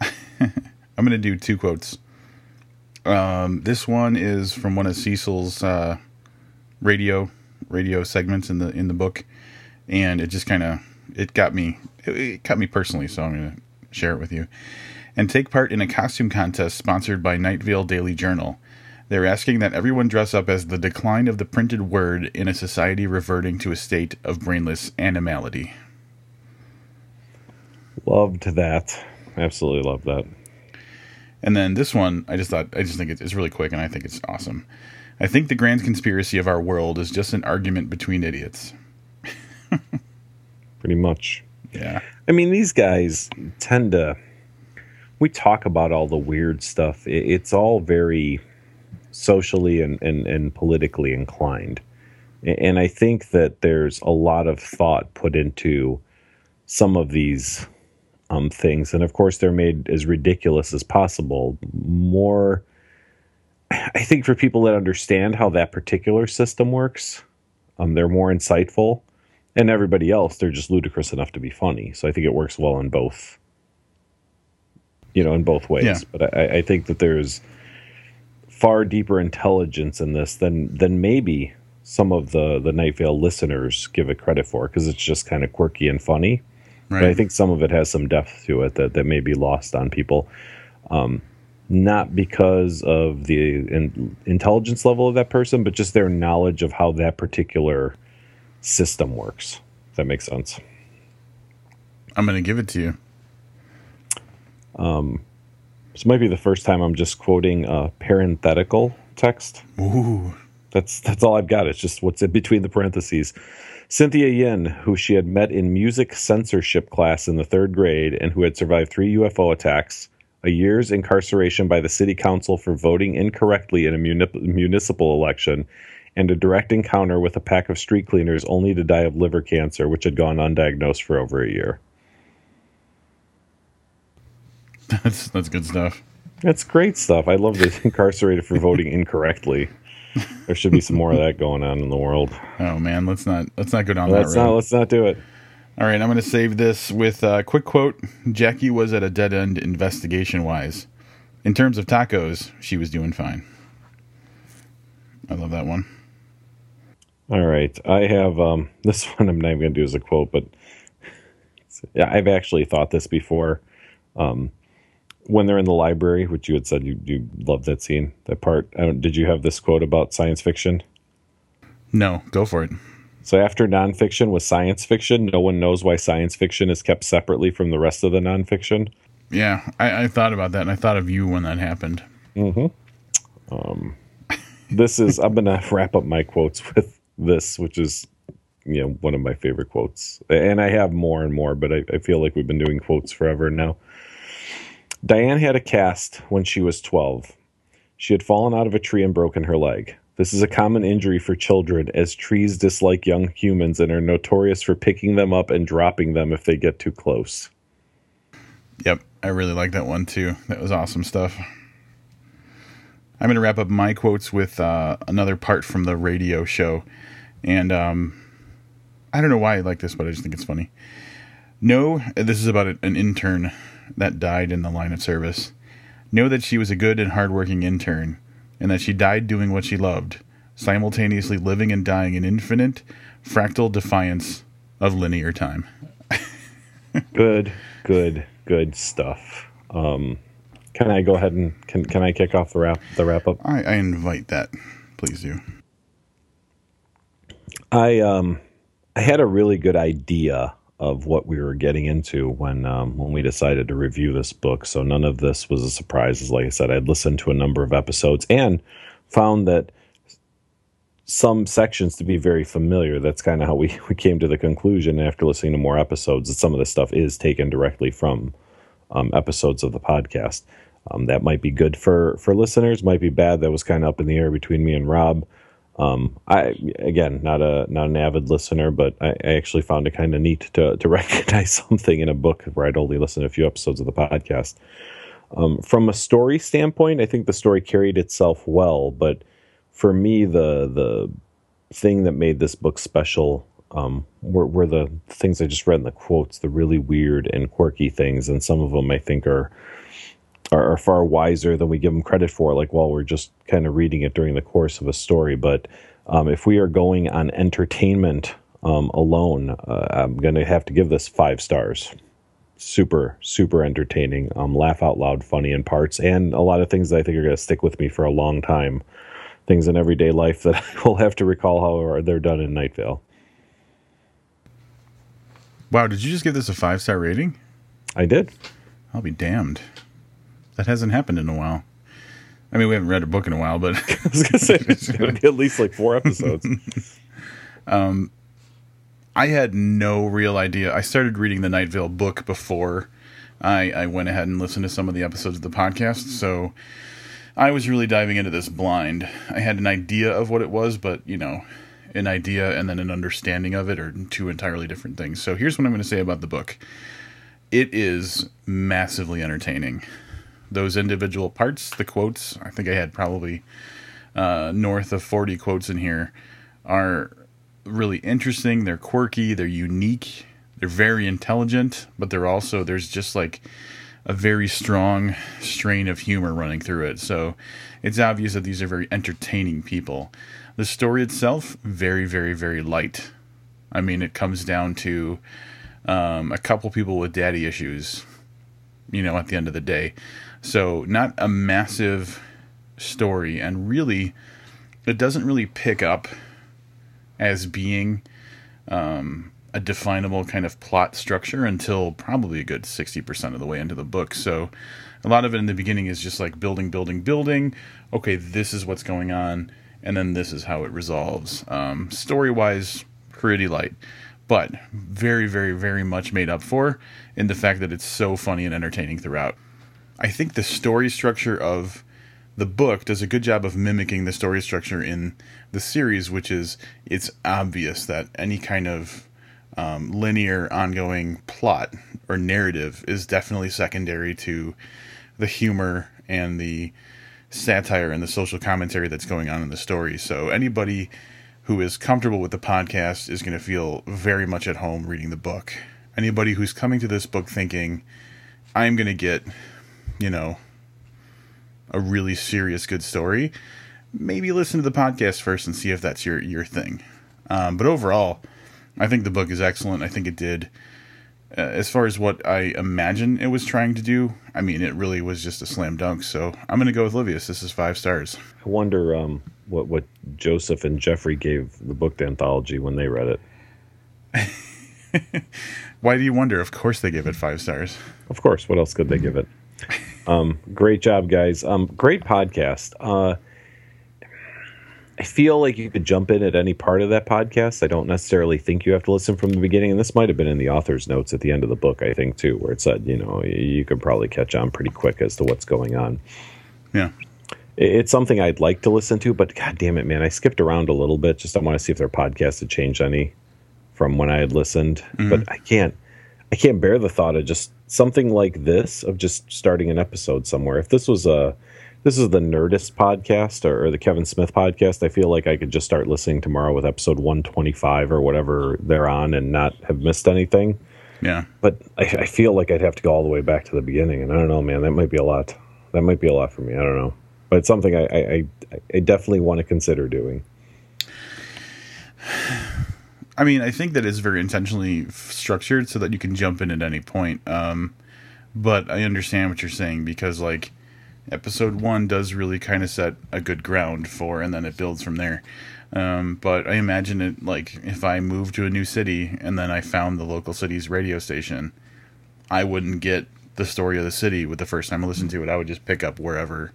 <laughs> I'm going to do two quotes. Um, this one is from one of Cecil's uh, radio radio segments in the in the book, and it just kind of it got me it, it got me personally. So I'm going to share it with you. And take part in a costume contest sponsored by Night Vale Daily Journal. They're asking that everyone dress up as the decline of the printed word in a society reverting to a state of brainless animality. Loved that. Absolutely loved that. And then this one, I just thought, I just think it's really quick and I think it's awesome. I think the grand conspiracy of our world is just an argument between idiots. <laughs> Pretty much. Yeah. I mean, these guys tend to. We talk about all the weird stuff. It's all very socially and, and, and politically inclined. And I think that there's a lot of thought put into some of these um, things. And of course, they're made as ridiculous as possible. More, I think, for people that understand how that particular system works, um, they're more insightful. And everybody else, they're just ludicrous enough to be funny. So I think it works well in both, you know, in both ways. Yeah. But I, I think that there's far deeper intelligence in this than than maybe some of the the Night Vale listeners give it credit for because it's just kind of quirky and funny. Right. But I think some of it has some depth to it that, that may be lost on people. Um, not because of the in, intelligence level of that person, but just their knowledge of how that particular system works. If that makes sense. I'm going to give it to you. Um, this might be the first time I'm just quoting a parenthetical text. Ooh. That's that's all I've got. It's just what's in between the parentheses. Cynthia Yin, who she had met in music censorship class in the third grade and who had survived three UFO attacks, a year's incarceration by the city council for voting incorrectly in a muni- municipal election, and a direct encounter with a pack of street cleaners only to die of liver cancer, which had gone undiagnosed for over a year. That's that's good stuff. That's great stuff. I love this <laughs> incarcerated for voting incorrectly there should be some more of that going on in the world. Oh man, let's not let's not go down let's that road. Not, let's not do it. All right, I'm going to save this with a quick quote. Jackie was at a dead end investigation wise. In terms of tacos, she was doing fine. I love that one. All right, I have um, <laughs> this one. I'm not even going to do as a quote, but <laughs> yeah, I've actually thought this before. Um, when they're in the library, which you had said you you loved that scene, that part. did you have this quote about science fiction? No, go for it. So after nonfiction was science fiction, no one knows why science fiction is kept separately from the rest of the nonfiction. Yeah, I, I thought about that, and I thought of you when that happened. Mm-hmm. Um, this is I'm gonna <laughs> wrap up my quotes with this, which is you know one of my favorite quotes, and I have more and more, but I, I feel like we've been doing quotes forever now. Diane had a cast when she was 12. She had fallen out of a tree and broken her leg. This is a common injury for children, as trees dislike young humans and are notorious for picking them up and dropping them if they get too close. Yep, I really like that one too. That was awesome stuff. I'm going to wrap up my quotes with uh, another part from the radio show. And um, I don't know why I like this, but I just think it's funny. No, this is about an intern that died in the line of service. Know that she was a good and hardworking intern, and that she died doing what she loved, simultaneously living and dying in infinite, fractal defiance of linear time. <laughs> good, good, good stuff. Um, can I go ahead and can can I kick off the wrap the wrap up? I, I invite that. Please do. I um I had a really good idea of what we were getting into when um, when we decided to review this book. So none of this was a surprise. As like I said, I'd listened to a number of episodes and found that some sections to be very familiar. That's kind of how we, <laughs> we came to the conclusion after listening to more episodes that some of this stuff is taken directly from um, episodes of the podcast. Um, that might be good for for listeners, might be bad. That was kind of up in the air between me and Rob. Um, I again not a not an avid listener, but I, I actually found it kind of neat to to <laughs> recognize something in a book where I'd only listened to a few episodes of the podcast. Um, from a story standpoint, I think the story carried itself well, but for me, the the thing that made this book special um, were, were the things I just read in the quotes, the really weird and quirky things, and some of them I think are are, are far wiser than we give them credit for. Like while we're just kind of reading it during the course of a story, but um, if we are going on entertainment um, alone, uh, I'm going to have to give this five stars. Super, super entertaining. Um, laugh out loud, funny in parts, and a lot of things that I think are going to stick with me for a long time. Things in everyday life that <laughs> I will have to recall how they're done in Night Vale. Wow, did you just give this a five star rating? I did. I'll be damned. That hasn't happened in a while. I mean, we haven't read a book in a while, but <laughs> I was gonna say <laughs> it's gonna be at least like four episodes. <laughs> um, I had no real idea. I started reading the Night Vale book before I, I went ahead and listened to some of the episodes of the podcast, so I was really diving into this blind. I had an idea of what it was, but you know, an idea and then an understanding of it are two entirely different things. So here's what I'm going to say about the book. It is massively entertaining those individual parts, the quotes, I think I had probably uh, north of 40 quotes in here, are really interesting. They're quirky, they're unique, they're very intelligent, but they're also, there's just like a very strong strain of humor running through it. So it's obvious that these are very entertaining people. The story itself, very, very, very light. I mean, it comes down to um, a couple people with daddy issues, you know, at the end of the day. So, not a massive story, and really, it doesn't really pick up as being um, a definable kind of plot structure until probably a good 60% of the way into the book. So, a lot of it in the beginning is just like building, building, building. Okay, this is what's going on, and then this is how it resolves. Um, story wise, pretty light, but very, very, very much made up for in the fact that it's so funny and entertaining throughout. I think the story structure of the book does a good job of mimicking the story structure in the series, which is it's obvious that any kind of um, linear ongoing plot or narrative is definitely secondary to the humor and the satire and the social commentary that's going on in the story. So anybody who is comfortable with the podcast is going to feel very much at home reading the book. Anybody who's coming to this book thinking, I'm going to get you know, a really serious good story, maybe listen to the podcast first and see if that's your your thing. Um, but overall, I think the book is excellent. I think it did, uh, as far as what I imagine it was trying to do. I mean, it really was just a slam dunk. So I'm going to go with Livius. This is five stars. I wonder um, what what Joseph and Jeffrey gave the book to anthology when they read it. <laughs> Why do you wonder? Of course, they give it five stars. Of course. What else could they give it? Um, great job, guys. Um, great podcast. Uh, I feel like you could jump in at any part of that podcast. I don't necessarily think you have to listen from the beginning. And this might have been in the author's notes at the end of the book, I think, too, where it said, you know, you could probably catch on pretty quick as to what's going on. Yeah. It's something I'd like to listen to, but god damn it, man. I skipped around a little bit. Just I want to see if their podcast had changed any from when I had listened. Mm-hmm. But I can't I can't bear the thought of just something like this of just starting an episode somewhere. If this was a this is the Nerdist podcast or, or, the Kevin Smith podcast, I feel like I could just start listening tomorrow with episode 125 or whatever they're on and not have missed anything. Yeah. But I, I feel like I'd have to go all the way back to the beginning. And I don't know, man, that might be a lot. That might be a lot for me. I don't know. But it's something I, I, I definitely want to consider doing. I mean, I think that is very intentionally structured so that you can jump in at any point. Um, but I understand what you're saying because like episode one does really kind of set a good ground for, and then it builds from there. Um, but I imagine it like if I moved to a new city and then I found the local city's radio station, I wouldn't get the story of the city with the first time I listened to it. I would just pick up wherever,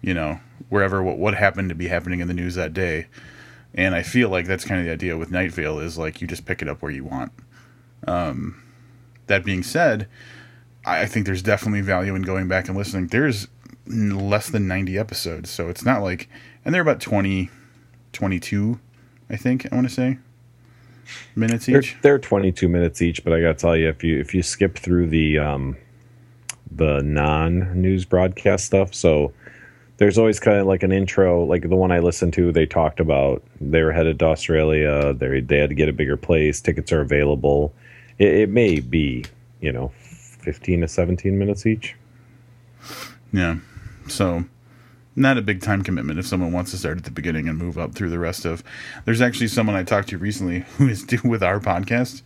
you know, wherever what, what happened to be happening in the news that day. And I feel like that's kind of the idea with Night Vale is like you just pick it up where you want. Um, that being said, I think there's definitely value in going back and listening. There's less than 90 episodes, so it's not like, and they're about 20, 22, I think I want to say minutes each. They're, they're 22 minutes each, but I got to tell you, if you if you skip through the um, the non news broadcast stuff, so there's always kind of like an intro, like the one I listened to. They talked about they were headed to Australia. They they had to get a bigger place. Tickets are available. It, it may be you know 15 to 17 minutes each. Yeah, so not a big time commitment if someone wants to start at the beginning and move up through the rest of. There's actually someone I talked to recently <laughs> who is doing with our podcast.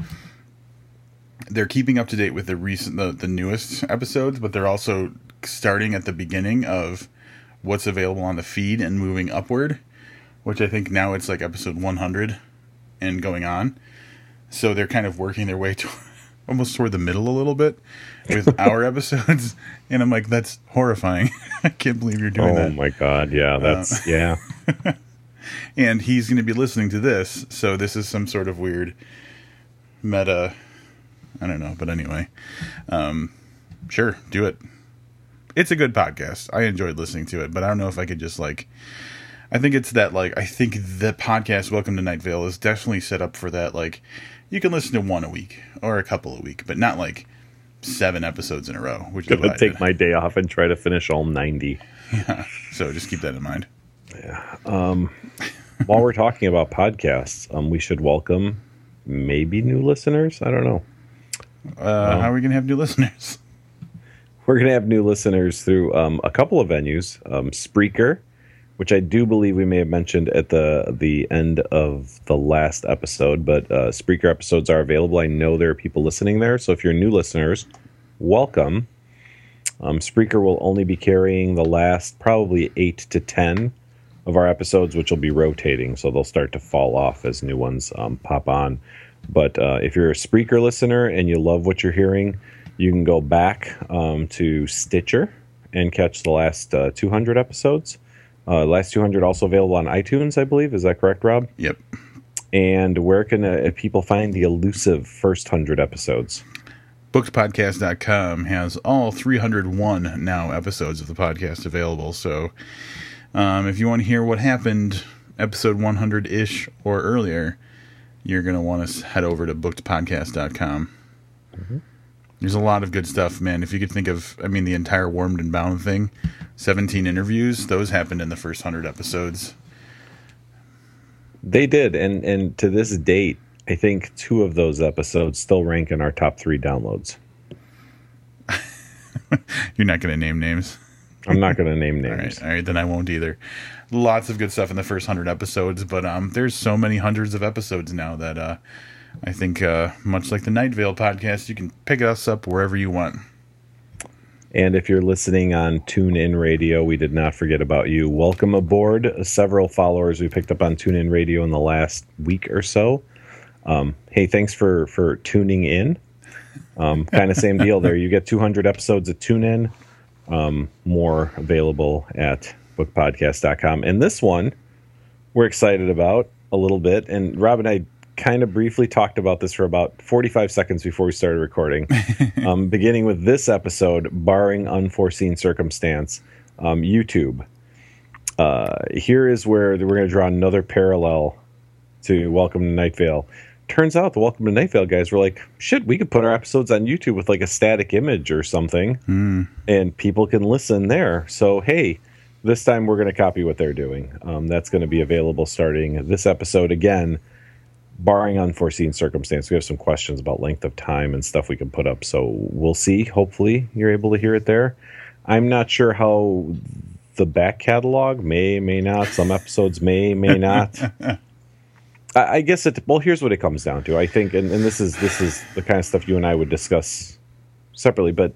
They're keeping up to date with the recent the, the newest episodes, but they're also starting at the beginning of what's available on the feed and moving upward, which I think now it's like episode 100 and going on. So they're kind of working their way <laughs> to almost toward the middle a little bit with <laughs> our episodes, and I'm like, that's horrifying. <laughs> I can't believe you're doing oh that. Oh my god, yeah, that's uh, yeah. and he's going to be listening to this, so this is some sort of weird meta. I don't know, but anyway, um, sure, do it. It's a good podcast. I enjoyed listening to it, but I don't know if I could just like. I think it's that like I think the podcast Welcome to Night Vale is definitely set up for that like you can listen to one a week or a couple a week, but not like seven episodes in a row. Which I'm gonna take my day off and try to finish all ninety. Yeah, <laughs> so just keep that in mind. Yeah. Um, while we're talking about podcasts, um, we should welcome maybe new listeners. I don't know. Uh, um, how are we gonna have new listeners? We're gonna have new listeners through um, a couple of venues: um, Spreaker, which I do believe we may have mentioned at the the end of the last episode. But uh, Spreaker episodes are available. I know there are people listening there, so if you're new listeners, welcome. Um, Spreaker will only be carrying the last probably eight to ten of our episodes, which will be rotating, so they'll start to fall off as new ones um, pop on. But uh, if you're a Spreaker listener and you love what you're hearing, you can go back um, to Stitcher and catch the last uh, 200 episodes. Uh, last 200 also available on iTunes, I believe. Is that correct, Rob? Yep. And where can uh, people find the elusive first 100 episodes? Bookedpodcast.com has all 301 now episodes of the podcast available. So um, if you want to hear what happened episode 100 ish or earlier, you're going to want to head over to bookedpodcast.com. Mm-hmm. There's a lot of good stuff, man. If you could think of, I mean, the entire Warmed and Bound thing, 17 interviews, those happened in the first 100 episodes. They did. And, and to this date, I think two of those episodes still rank in our top three downloads. <laughs> You're not going to name names. I'm not going to name <laughs> names. all, right, all right, then I won't either. Lots of good stuff in the first hundred episodes, but um, there's so many hundreds of episodes now that uh, I think, uh, much like the Night Vale podcast, you can pick us up wherever you want. And if you're listening on TuneIn Radio, we did not forget about you. Welcome aboard. Several followers we picked up on TuneIn Radio in the last week or so. Um, hey, thanks for for tuning in. Um, kind of <laughs> same deal there. You get 200 episodes of TuneIn. Um, more available at bookedpodcast.com. And this one, we're excited about a little bit. And Rob and I kind of briefly talked about this for about 45 seconds before we started recording. <laughs> um, beginning with this episode, barring unforeseen circumstance, um, YouTube. Uh, here is where we're going to draw another parallel to Welcome to Night Vale. Turns out the Welcome to Night Vale guys were like, shit, we could put our episodes on YouTube with like a static image or something, mm. and people can listen there. So, hey, this time we're going to copy what they're doing. Um, that's going to be available starting this episode again barring unforeseen circumstance, we have some questions about length of time and stuff we can put up. So we'll see. Hopefully, you're able to hear it there. I'm not sure how the back catalog may, may not. Some episodes may, may <laughs> not. I, I guess it. Well, here's what it comes down to. I think, and, and this is this is the kind of stuff you and I would discuss separately. But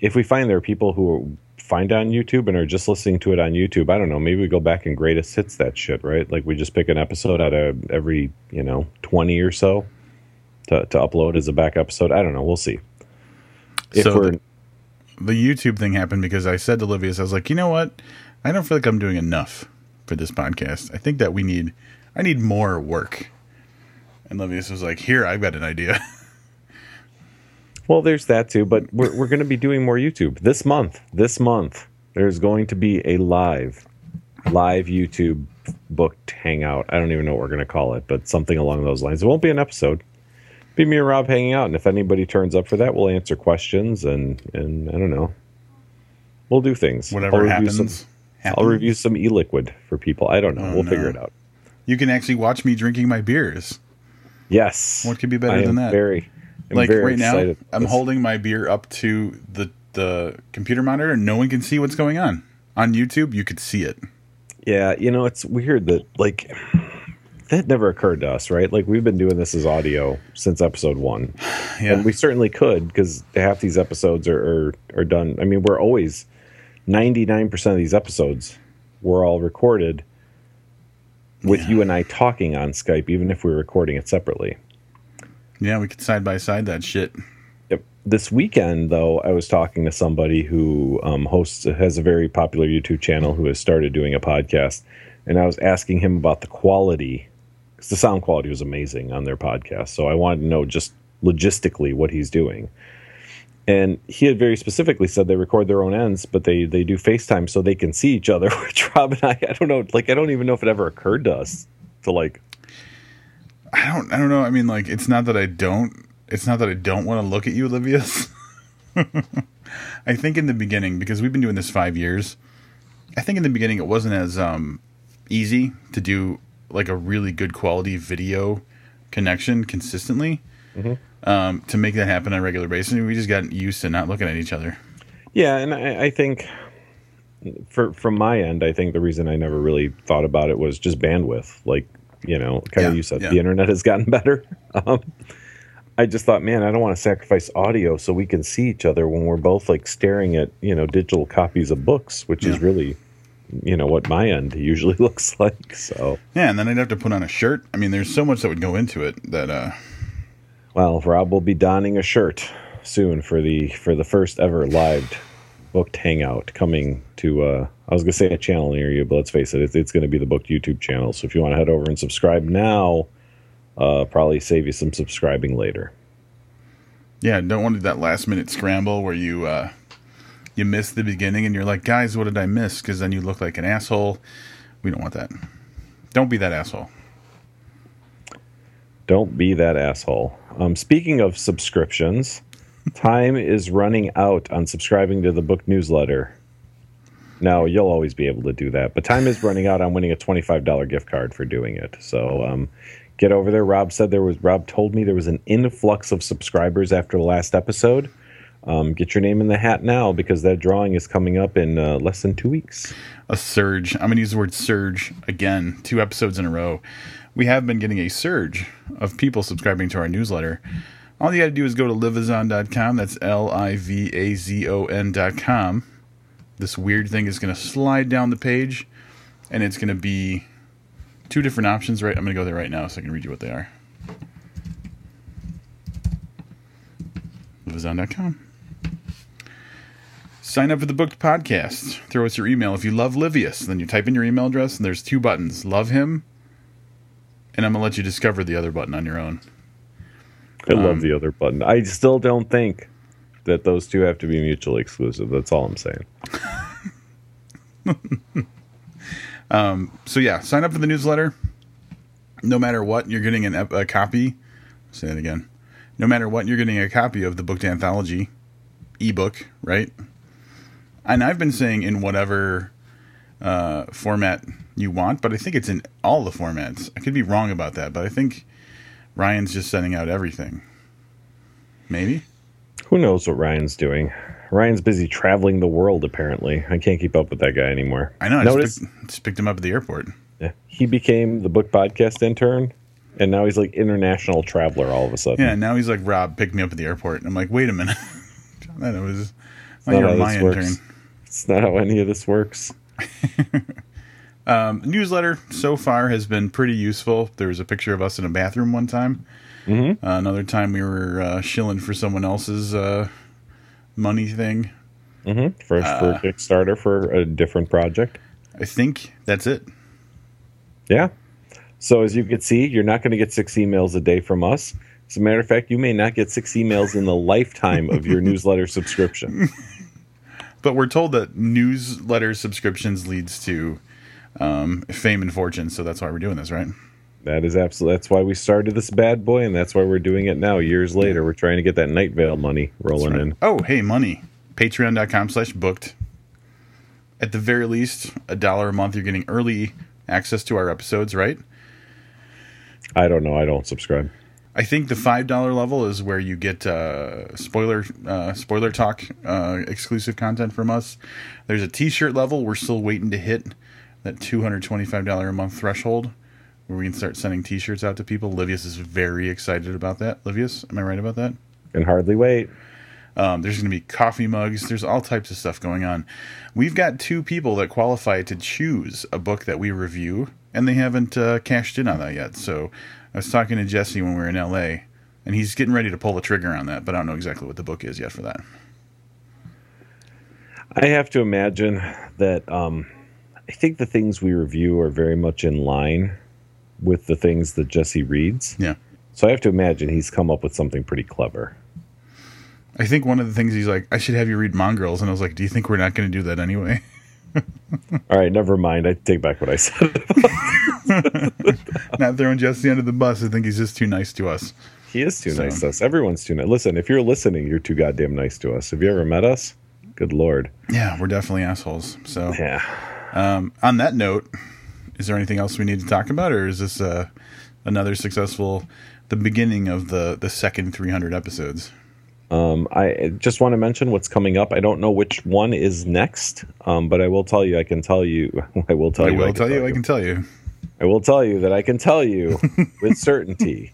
if we find there are people who find it on YouTube and are just listening to it on YouTube, I don't know. Maybe we go back and greatest hits that shit, right? Like we just pick an episode out of every you know twenty or so to to upload as a back episode. I don't know. We'll see. If So we're the- The YouTube thing happened because I said to Livius, I was like, you know what? I don't feel like I'm doing enough for this podcast. I think that we need, I need more work. And Livius was like, here, I've got an idea. <laughs> Well, there's that too, but we're we're going to be doing more YouTube this month. This month, there's going to be a live, live YouTube booked hangout. I don't even know what we're going to call it, but something along those lines. It won't be an episode. Be me and Rob hanging out, and if anybody turns up for that, we'll answer questions and and I don't know. We'll do things. Whatever happens, Some, happens. I'll review some e-liquid for people. I don't know. Oh, we'll no. figure it out. You can actually watch me drinking my beers. Yes. What could be better I than that? Very. I'm like right now, I'm holding my beer up to the the computer monitor, and no one can see what's going on. On YouTube, you could see it. Yeah, you know, it's weird that like that never occurred to us, right? Like we've been doing this as audio since episode one, <sighs> Yeah, and we certainly could because half these episodes are, are are done. I mean, we're always ninety nine percent of these episodes were all recorded with Yeah. you and I talking on Skype, even if we were recording it separately. Yeah, we could side by side that shit. Yep. This weekend, though, I was talking to somebody who um, hosts has a very popular YouTube channel who has started doing a podcast, and I was asking him about the quality because the sound quality was amazing on their podcast. So I wanted to know just logistically what he's doing. And he had very specifically said they record their own ends, but they they do FaceTime so they can see each other. <laughs> Which Rob and I, I don't know, like I don't even know if it ever occurred to us to like I don't I don't know. I mean, like it's not that I don't. It's not that I don't want to look at you, Livius. <laughs> I think in the beginning, because we've been doing this five years, I think in the beginning it wasn't as um, easy to do like a really good quality video connection consistently. Um, to make that happen on a regular basis, we just got used to not looking at each other. Yeah, and I, I think for from my end, I think the reason I never really thought about it was just bandwidth. Like you know, kind Yeah, of you said, yeah. the internet has gotten <laughs> better. Um, I just thought, man, I don't want to sacrifice audio so we can see each other when we're both like staring at you know digital copies of books, which is really you know what my end usually <laughs> looks like. So, Yeah, and then I'd have to put on a shirt. I mean, there's so much that would go into it that uh, well, Rob will be donning a shirt soon for the for the first ever live booked hangout coming to uh I was gonna say a channel near you, but let's face it, it's, it's gonna be the booked YouTube channel. So if you want to head over and subscribe now, uh probably save you some subscribing later. Yeah, don't want to do that last minute scramble where you uh, you miss the beginning and you're like, guys, what did I miss? Because then you look like an asshole. We don't want that. Don't be that asshole. Don't be that asshole. Um, speaking of subscriptions, time is running out on subscribing to the book newsletter. Now you'll always be able to do that, but time is running out on winning a twenty-five dollar gift card for doing it. So um, get over there. Rob said there was. Rob told me there was an influx of subscribers after the last episode. Um, get your name in the hat now because that drawing is coming up in uh, less than two weeks. A surge. I'm going to use the word surge again, two episodes in a row. We have been getting a surge of people subscribing to our newsletter. All you got to do is go to livazon.com. That's L I V A Z O N.com. This weird thing is going to slide down the page, and it's going to be two different options. Right, I'm going to go there right now so I can read you what they are. Livazon.com. Sign up for the booked podcast. Throw us your email. If you love Livius, then you type in your email address, and there's two buttons love him, and I'm going to let you discover the other button on your own. I Um, love the other button. I still don't think that those two have to be mutually exclusive. That's all I'm saying. <laughs> So, yeah, sign up for the newsletter. No matter what, you're getting an, ep- a copy. Say it again. No matter what, you're getting a copy of the booked anthology ebook, right? And I've been saying in whatever uh, format you want, but I think it's in all the formats. I could be wrong about that, but I think Ryan's just sending out everything. Maybe? Who knows what Ryan's doing? Ryan's busy traveling the world. Apparently, I can't keep up with that guy anymore. I know. I Notice just, picked, just picked him up at the airport. yeah, he became the book podcast intern And now he's like international traveler all of a sudden. Yeah, now he's like Rob picked me up at the airport. And I'm like, wait a minute. <laughs> that was not how my works. intern. It's not how any of this works. <laughs> Um, newsletter so far has been pretty useful. There was a picture of us in a bathroom one time. Mm-hmm. Uh, another time we were uh, shilling for someone else's uh, money thing. Mm-hmm. For, Uh, for Kickstarter for a different project. I think that's it. Yeah. So as you can see, you're not going to get six emails a day from us. As a matter of fact, you may not get six emails in the lifetime of your <laughs> newsletter subscription. But we're told that newsletter subscriptions leads to um, fame and fortune, so that's why we're doing this, right? That is absolutely. That's why we started this bad boy, and that's why we're doing it now. Years later, we're trying to get that Night Vale money rolling in. Oh, hey, money. Patreon.com slash booked. At the very least, a dollar a month, you're getting early access to our episodes, right? I don't know. I don't subscribe. I think the five dollar level is where you get uh, spoiler uh, spoiler talk uh, exclusive content from us. There's a T-shirt level we're still waiting to hit that two hundred twenty five dollar a month threshold, where we can start sending T-shirts out to people. Livius is very excited about that. Livius, am I right about that? Can hardly wait. Um, there's going to be coffee mugs. There's all types of stuff going on. We've got two people that qualify to choose a book that we review, and they haven't uh, cashed in on that yet. So I was talking to Jesse when we were in LA, and he's getting ready to pull the trigger on that, but I don't know exactly what the book is yet for that. I have to imagine that um, I think the things we review are very much in line with the things that Jesse reads. Yeah. So I have to imagine he's come up with something pretty clever. I think one of the things he's like, I should have you read Mongrels, and I was like, Do you think we're not going to do that anyway? <laughs> All right, never mind. I take back what I said. <laughs> not throwing Jesse under the bus. I think he's just too nice to us. he is too So- nice to us. Everyone's too nice. Listen, if you're listening, you're too goddamn nice to us. Have you ever met us? Good lord. Yeah, we're definitely assholes. So Yeah. Um, on that note, is there anything else we need to talk about, or is this uh, another successful, the beginning of the the second 300 episodes? Um, I just want to mention what's coming up. I don't know which one is next, um, but I will tell you. I can tell you. <laughs> I will tell I you. will can tell you. I can tell you. I will tell you that I can tell you <laughs> with certainty.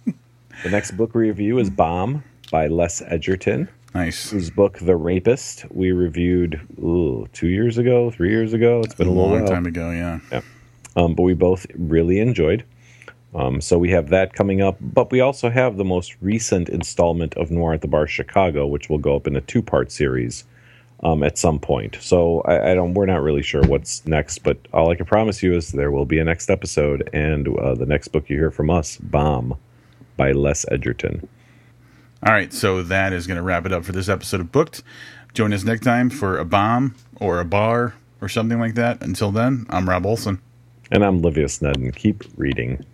The next book review is Bomb by Les Edgerton, Nice. His book The Rapist we reviewed ooh, two years ago, three years ago. It's been A a, long while. time ago. Yeah. um, but we both really enjoyed. Um, so we have that coming up, but we also have the most recent installment of Noir at the Bar Chicago, which will go up in a two-part series um, at some point. So I, I don't, we're not really sure what's next, but all I can promise you is there will be a next episode, and uh, the next book you hear from us, Bomb, by Les Edgerton. All right. So that is going to wrap it up for this episode of Booked. Join us next time for a bomb or a bar or something like that. Until then, I'm Rob Olson. And I'm Livius Nedin. Keep reading.